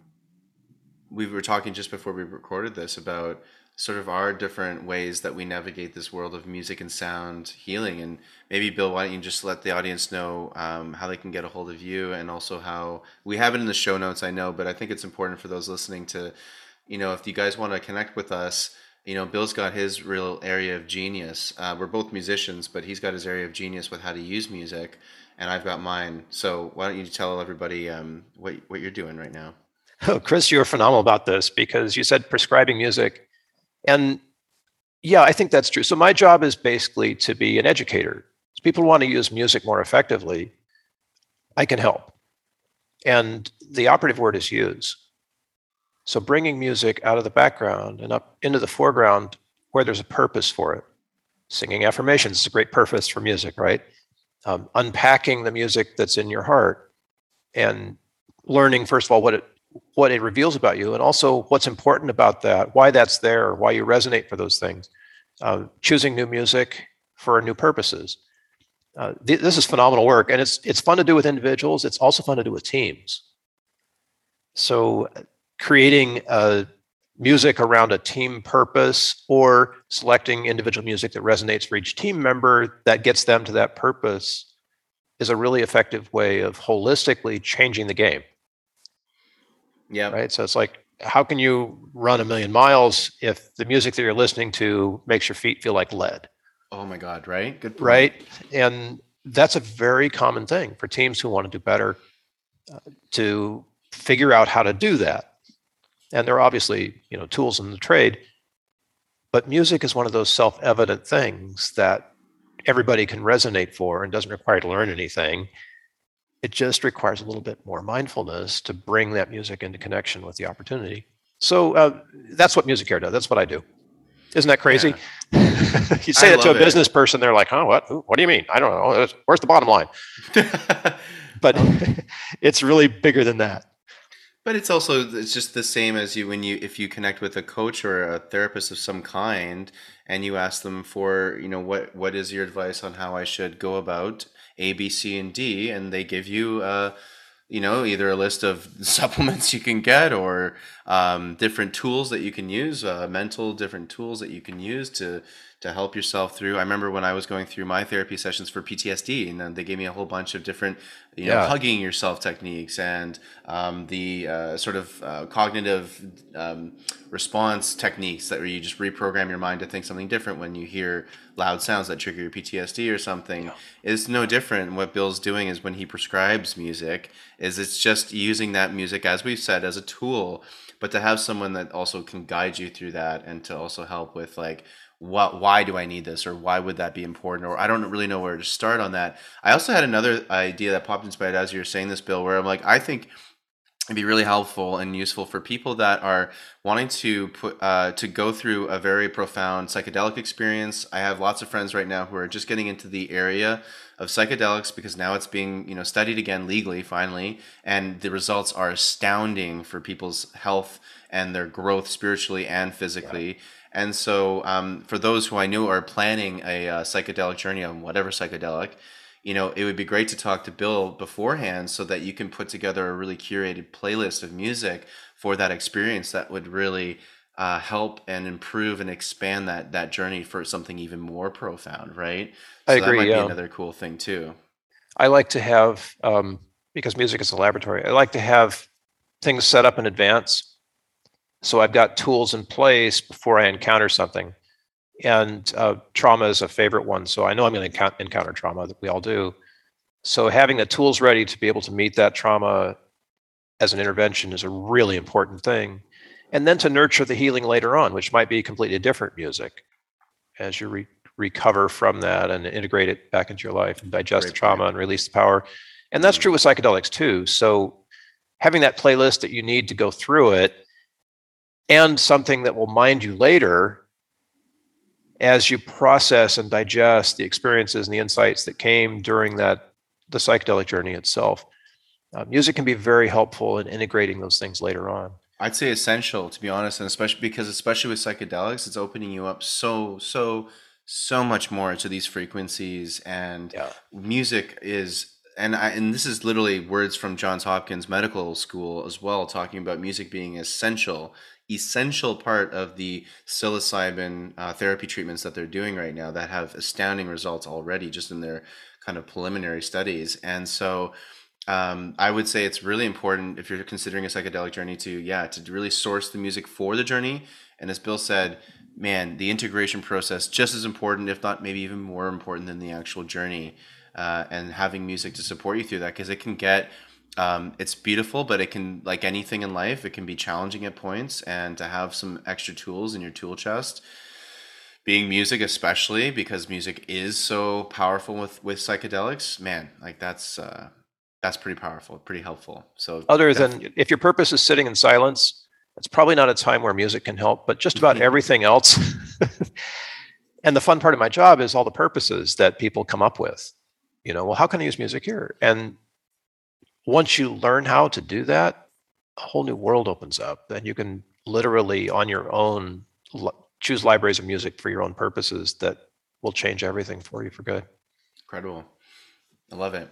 we were talking just before we recorded this about sort of our different ways that we navigate this world of music and sound healing. And maybe, Bill, why don't you just let the audience know um, how they can get a hold of you and also how we have it in the show notes, I know, but I think it's important for those listening to, you know, if you guys want to connect with us, you know, Bill's got his real area of genius. Uh, we're both musicians, but he's got his area of genius with how to use music, and I've got mine. So why don't you tell everybody um, what what you're doing right now? Oh, Chris, you were phenomenal about this because you said prescribing music. And yeah, I think that's true. So my job is basically to be an educator. If people want to use music more effectively, I can help. And the operative word is use. So bringing music out of the background and up into the foreground where there's a purpose for it. Singing affirmations is a great purpose for music, right? Um, unpacking the music that's in your heart and learning, first of all, what it what it reveals about you and also what's important about that why that's there why you resonate for those things. Uh, choosing new music for new purposes. Uh, th- this is phenomenal work and it's it's fun to do with individuals. It's also fun to do with teams. So creating uh, music around a team purpose or selecting individual music that resonates for each team member that gets them to that purpose is a really effective way of holistically changing the game Yeah, right? So it's like, how can you run a million miles if the music that you're listening to makes your feet feel like lead, Oh my God, right? Good point. right? And that's a very common thing for teams who want to do better uh, to figure out how to do that. And there are obviously, you know, tools in the trade, but music is one of those self-evident things that everybody can resonate for and doesn't require to learn anything. It just requires a little bit more mindfulness to bring that music into connection with the opportunity. So uh, that's what Music Care does. That's what I do. Isn't that crazy? (laughs) you say I that to a it. business person, they're like, "Huh? What? What do you mean? I don't know. Where's the bottom line?" (laughs) But (laughs) it's really bigger than that. But it's also it's just the same as you when you if you connect with a coach or a therapist of some kind and you ask them for you know what what is your advice on how I should go about A B C and D and they give you uh you know either a list of (laughs) supplements you can get or um, different tools that you can use uh, mental different tools that you can use to to help yourself through. I remember when I was going through my therapy sessions for PTSD, and then they gave me a whole bunch of different, you know, Yeah. hugging yourself techniques and um, the uh, sort of uh, cognitive um, response techniques that where you just reprogram your mind to think something different when you hear loud sounds that trigger your PTSD or something. It's no different. What Bill's doing is when he prescribes music, is it's just using that music as we've said as a tool, but to have someone that also can guide you through that and to also help with like what why do I need this or why would that be important or I don't really know where to start on that. I also had another idea that popped into my head as you were saying this, Bill, where I'm like, I think it'd be really helpful and useful for people that are wanting to put uh, to go through a very profound psychedelic experience. I have lots of friends right now who are just getting into the area of psychedelics because now it's being you know studied again legally finally, and the results are astounding for people's health and their growth spiritually and physically. And so, um, for those who I knew are planning a uh, psychedelic journey on whatever psychedelic, you know, it would be great to talk to Bill beforehand so that you can put together a really curated playlist of music for that experience that would really uh, help and improve and expand that that journey for something even more profound, right? I So that agree, might yeah. be another cool thing too. I like to have um, because music is a laboratory. I like to have things set up in advance, so I've got tools in place before I encounter something. And uh, trauma is a favorite one, so I know I'm going to encounter trauma. That we all do. So having the tools ready to be able to meet that trauma as an intervention is a really important thing. And then to nurture the healing later on, which might be completely different music as you re- recover from that and integrate it back into your life and digest Great the trauma point. and release the power. And that's true with psychedelics too. So having that playlist that you need to go through it and something that will mind you later as you process and digest the experiences and the insights that came during that the psychedelic journey itself. Uh, music can be very helpful in integrating those things later on. I'd say essential to be honest, and especially because especially with psychedelics, it's opening you up so so so much more to these frequencies and Yeah. music is and I, and this is literally words from Johns Hopkins Medical School as well, talking about music being essential, essential part of the psilocybin uh, therapy treatments that they're doing right now that have astounding results already just in their kind of preliminary studies. And so, um, I would say it's really important if you're considering a psychedelic journey to yeah to really source the music for the journey. And as Bill said, man, the integration process just as important, if not maybe even more important than the actual journey. Uh, and having music to support you through that because it can get um, it's beautiful but it can like anything in life it can be challenging at points and to have some extra tools in your tool chest being music especially because music is so powerful with with psychedelics man like that's uh that's pretty powerful pretty helpful so Other def- than if your purpose is sitting in silence, it's probably not a time where music can help, but just about everything else. (laughs) and the fun part of my job is all the purposes that people come up with. You know, well, how can I use music here? And once you learn how to do that, a whole new world opens up. Then you can literally, on your own, choose libraries of music for your own purposes that will change everything for you for good. Incredible. I love it.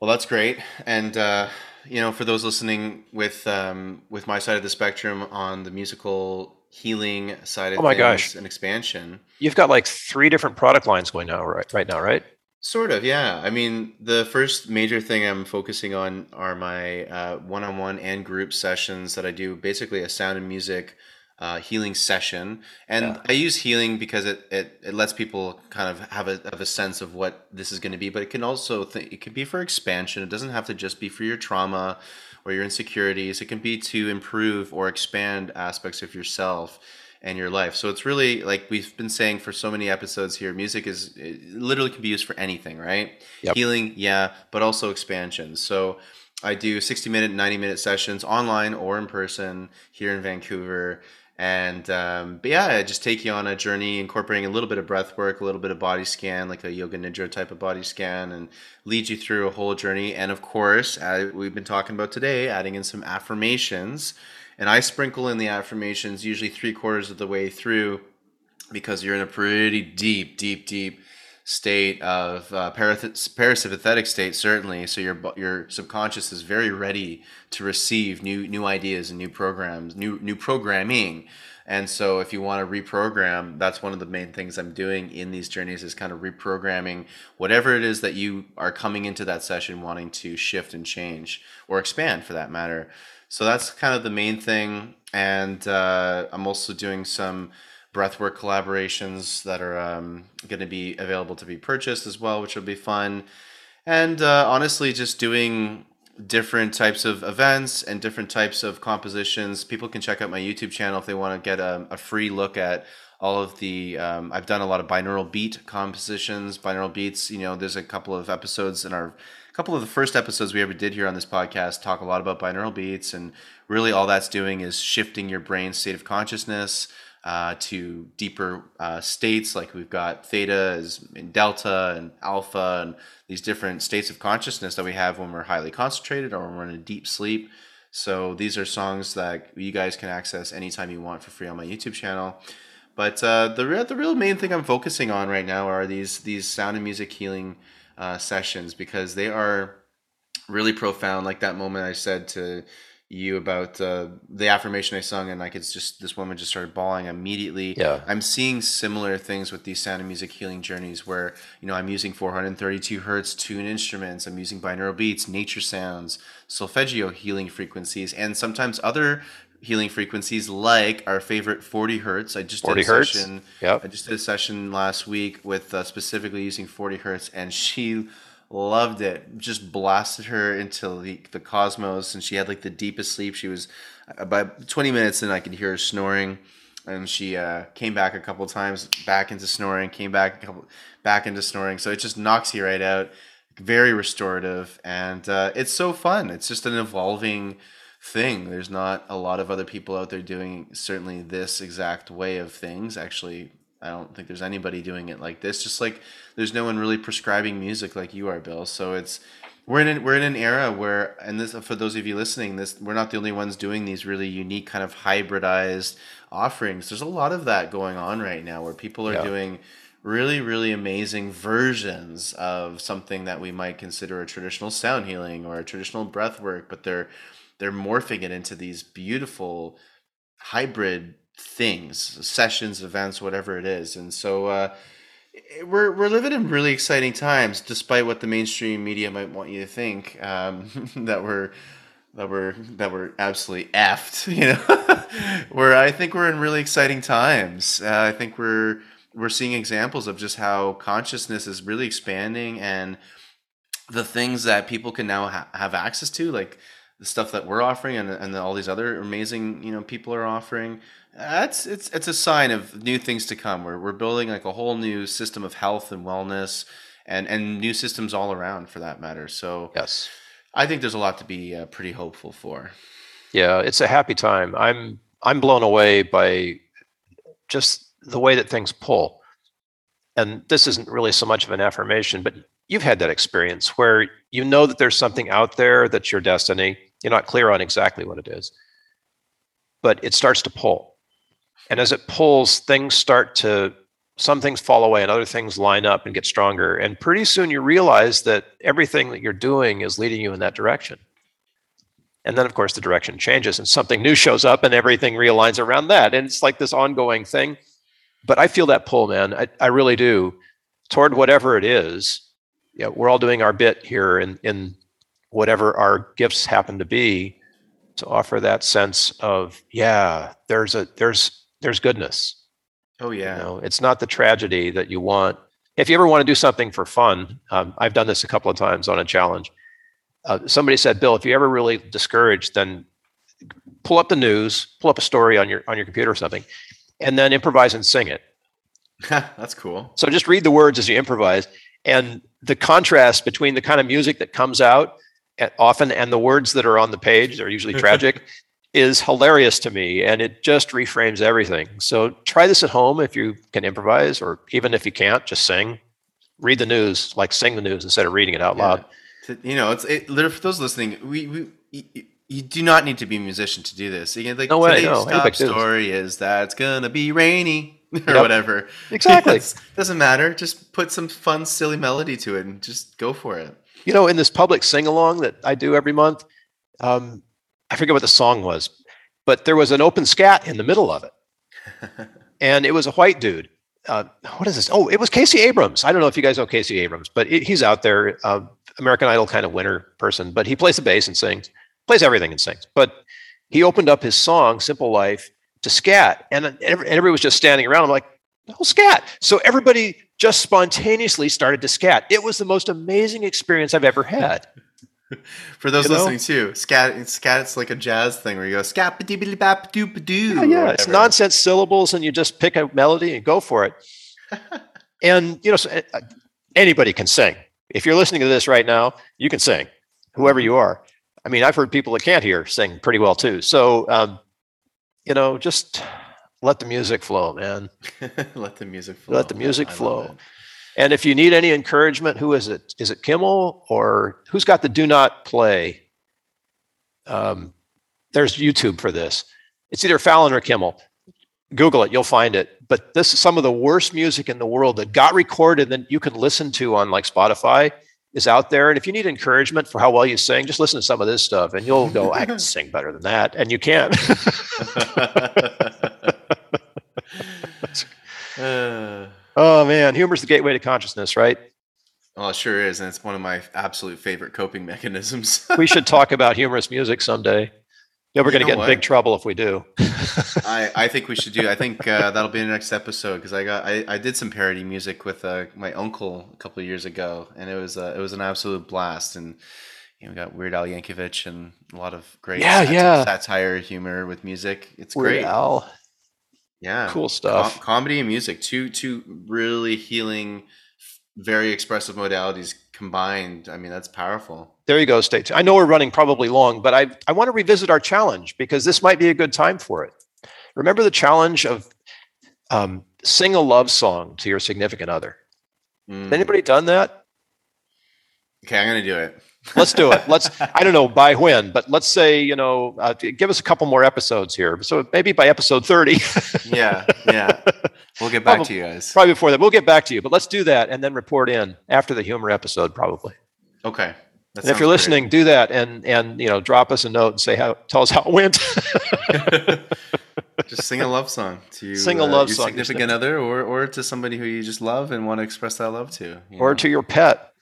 Well, that's great. And uh, you know, for those listening with um, with my side of the spectrum on the musical healing side of Oh my things gosh. and expansion, You've got like three different product lines going now, right? Right now, right? Sort of, yeah. I mean, the first major thing I'm focusing on are my uh, one-on-one and group sessions that I do. Basically, a sound and music uh, healing session, and Yeah. I use healing because it, it it lets people kind of have a have a sense of what this is going to be. But it can also th- it can be for expansion. It doesn't have to just be for your trauma or your insecurities. It can be to improve or expand aspects of yourself and your life. So it's really like we've been saying for so many episodes here. Music is it literally can be used for anything, right? Yep. Healing, yeah, but also expansion. So I do 60 minute, 90 minute sessions online or in person here in Vancouver. And um, but yeah, I just take you on a journey, incorporating a little bit of breath work, a little bit of body scan, like a yoga nidra type of body scan, and lead you through a whole journey. And of course, we've been talking about today, adding in some affirmations. And I sprinkle in the affirmations usually three quarters of the way through because you're in a pretty deep, deep, deep state of uh, parath- parasympathetic state, certainly. So your your subconscious is very ready to receive new new ideas and new programs, new new programming And so if you want to reprogram, that's one of the main things I'm doing in these journeys is kind of reprogramming whatever it is that you are coming into that session wanting to shift and change or expand for that matter. So that's kind of the main thing. And uh, I'm also doing some breathwork collaborations that are um, going to be available to be purchased as well, which will be fun. And uh, honestly, just doing different types of events and different types of compositions. People can check out my YouTube channel if they want to get a, a free look at all of the. Um, I've done a lot of binaural beat compositions, binaural beats. You know, there's a couple of episodes in our couple of the first episodes we ever did here on this podcast talk a lot about binaural beats and really all that's doing is shifting your brain's state of consciousness uh, to deeper uh, states. Like we've got theta in delta and alpha and these different states of consciousness that we have when we're highly concentrated or when we're in a deep sleep. So these are songs that you guys can access anytime you want for free on my youtube channel. But uh, the, real, the real main thing i'm focusing on right now are these these sound and music healing uh, sessions because they are really profound like that moment i said to you about uh, the affirmation I sung, and I could just this woman just started bawling immediately. Yeah, I'm seeing similar things with these sound and music healing journeys, where you know I'm using 432 hertz tune instruments, I'm using binaural beats, nature sounds, solfeggio healing frequencies, and sometimes other healing frequencies like our favorite 40 hertz. I just 40 did a hertz. session. Yep. I just did a session last week with uh, specifically using 40 hertz, and she loved it just blasted her into the, the cosmos and she had like the deepest sleep she was about 20 minutes and i could hear her snoring and she uh, came back a couple times back into snoring came back a couple back into snoring so it just knocks you right out very restorative and uh, it's so fun it's just an evolving thing there's not a lot of other people out there doing certainly this exact way of things actually I don't think there's anybody doing it like this. Just like there's no one really prescribing music like you are, Bill. So it's we're in an, we're in an era where, and this for those of you listening, this we're not the only ones doing these really unique kind of hybridized offerings. There's a lot of that going on right now where people are yeah. doing really really amazing versions of something that we might consider a traditional sound healing or a traditional breath work, but they're they're morphing it into these beautiful hybrid things, sessions, events, whatever it is. And so uh, we're we're living in really exciting times, despite what the mainstream media might want you to think um, (laughs) that we're that we're that we're absolutely effed. (laughs) You know, (laughs) where I think we're in really exciting times. Uh, I think we're we're seeing examples of just how consciousness is really expanding and the things that people can now ha- have access to, like the stuff that we're offering and, and all these other amazing you know people are offering that's it's it's a sign of new things to come. We're, we're building like a whole new system of health and wellness and and new systems all around for that matter. So yes. I think there's a lot to be uh, pretty hopeful for. Yeah it's a happy time. I'm i'm blown away by just the way that things pull. And this isn't really so much of an affirmation but you've had that experience where you know that there's something out there that's your destiny you're not clear on exactly what it is, but it starts to pull. And as it pulls, things start to, some things fall away and other things line up and get stronger. And pretty soon you realize that everything that you're doing is leading you in that direction. And then, of course, the direction changes and something new shows up and everything realigns around that. And it's like this ongoing thing. But I feel that pull, man. I, I really do toward whatever it is. Yeah, we're all doing our bit here in, in whatever our gifts happen to be to offer that sense of yeah there's a there's there's goodness. Oh yeah. you know, it's not the tragedy that you want. If you ever want to do something for fun um, i've done this a couple of times on a challenge. Uh, somebody said bill if you ever really discouraged then pull up the news pull up a story on your on your computer or something and then improvise and sing it. (laughs) That's cool. So just read the words as you improvise and the contrast between the kind of music that comes out often, and the words that are on the page, they're usually (laughs) tragic, is hilarious to me. And it just reframes everything. So try this at home if you can improvise, or even if you can't, just sing. Read the news, like sing the news instead of reading it out loud. You know, it's it, for those listening. We, we you, you do not need to be a musician to do this. You like, no way. Today's no, top story is that it's gonna be rainy (laughs) or yep. whatever. Exactly. (laughs) doesn't matter. Just put some fun, silly melody to it and just go for it you know, in this public sing along that I do every month, um, I forget what the song was, but there was an open scat in the middle of it. (laughs) and it was a white dude. Uh, what is this? Oh, it was Casey Abrams. I don't know if you guys know Casey Abrams, but it, he's out there, uh, American Idol kind of winner person. But he plays the bass and sings, plays everything and sings. But he opened up his song "Simple Life" to scat, and everybody was just standing around. I'm like, "Oh, scat!" So everybody just spontaneously started to scat. It was the most amazing experience I've ever had. (laughs) For those you listening know? too, scat scat it's like a jazz thing where you go scat ba bap doo doo. Yeah, yeah. it's nonsense syllables, and you just pick a melody and go for it. (laughs) and you know, so, uh, anybody can sing. If you're listening to this right now, you can sing, whoever you are. I mean, I've heard people that can't hear sing pretty well too. So, um, you know, just let the music flow, man. (laughs) let the music flow. Let the music flow. And if you need any encouragement, who is it? Is it Kimmel or who's got the do not play? Um, there's YouTube for this. It's either Fallon or Kimmel. Google it, you'll find it. But this is some of the worst music in the world that got recorded that you can listen to on like Spotify is out there. And if you need encouragement for how well you sing, just listen to some of this stuff and you'll go, I can (laughs) sing better than that. And you can. (laughs) uh. Oh man, humor's the gateway to consciousness, right? Oh, it sure is, and it's one of my absolute favorite coping mechanisms. we should (laughs) talk about humorous music someday. Yeah, we're going to get in big trouble if we do. (laughs) I, I think we should do. I think uh, that'll be the next episode because I got I, I did some parody music with uh, my uncle a couple of years ago, and it was uh, it was an absolute blast. And you know, we got Weird Al Yankovic and a lot of great yeah sat- yeah satire humor with music. It's Weird great. Al. Yeah, cool stuff. Com- comedy and music, two two really healing, very expressive modalities combined. I mean, that's powerful. There you go. Stay tuned. I know we're running probably long, but I I want to revisit our challenge because this might be a good time for it. Remember the challenge of um, sing a love song to your significant other. Mm. Anybody done that? Okay, I'm gonna do it. (laughs) let's do it. Let's. I don't know by when, but let's say you know, uh, give us a couple more episodes here. So maybe by episode thirty. (laughs) yeah, yeah. We'll get back probably, to you guys. Probably before that. We'll get back to you, but let's do that and then report in after the humor episode, probably. Okay. and if you're listening, great. do that and and you know, drop us a note and say how tell us how it went. (laughs) just sing a love song to sing a uh, love your song significant other, or or to somebody who you just love and want to express that love to, or know? to your pet.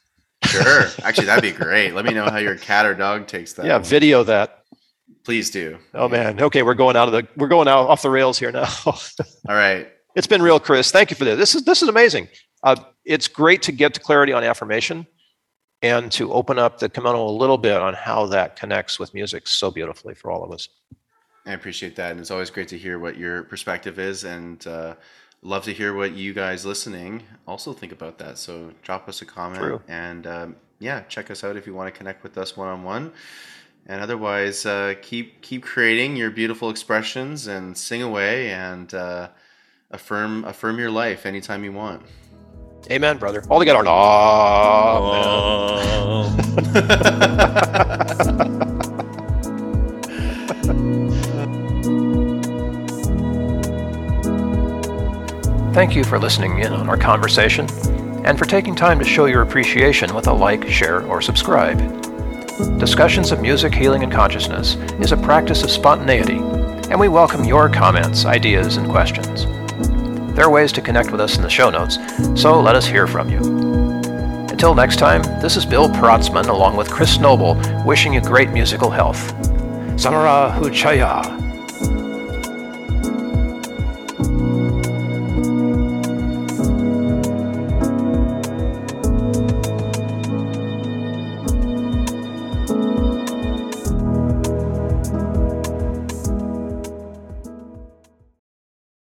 Sure. (laughs) Actually, that'd be great. Let me know how your cat or dog takes that. Yeah, one. video that. Please do. Oh man. Okay, we're going out of the we're going out off the rails here now. (laughs) All right. It's been real, Chris. Thank you for this. This is this is amazing. Uh, it's great to get to clarity on affirmation and to open up the kimono a little bit on how that connects with music so beautifully for all of us. I appreciate that, and it's always great to hear what your perspective is, and uh, love to hear what you guys listening also think about that. So drop us a comment True. and um, yeah, check us out if you want to connect with us one on one. And otherwise, uh, keep keep creating your beautiful expressions and sing away and uh, affirm affirm your life anytime you want. Amen, brother. All together. Amen. (laughs) Thank you for listening in on our conversation and for taking time to show your appreciation with a like, share, or subscribe. Discussions of music, healing, and consciousness is a practice of spontaneity, and we welcome your comments, ideas, and questions. There are ways to connect with us in the show notes, so let us hear from you. Until next time, this is Bill Protzmann along with Chris Noble wishing you great musical health. Samara Huchaya.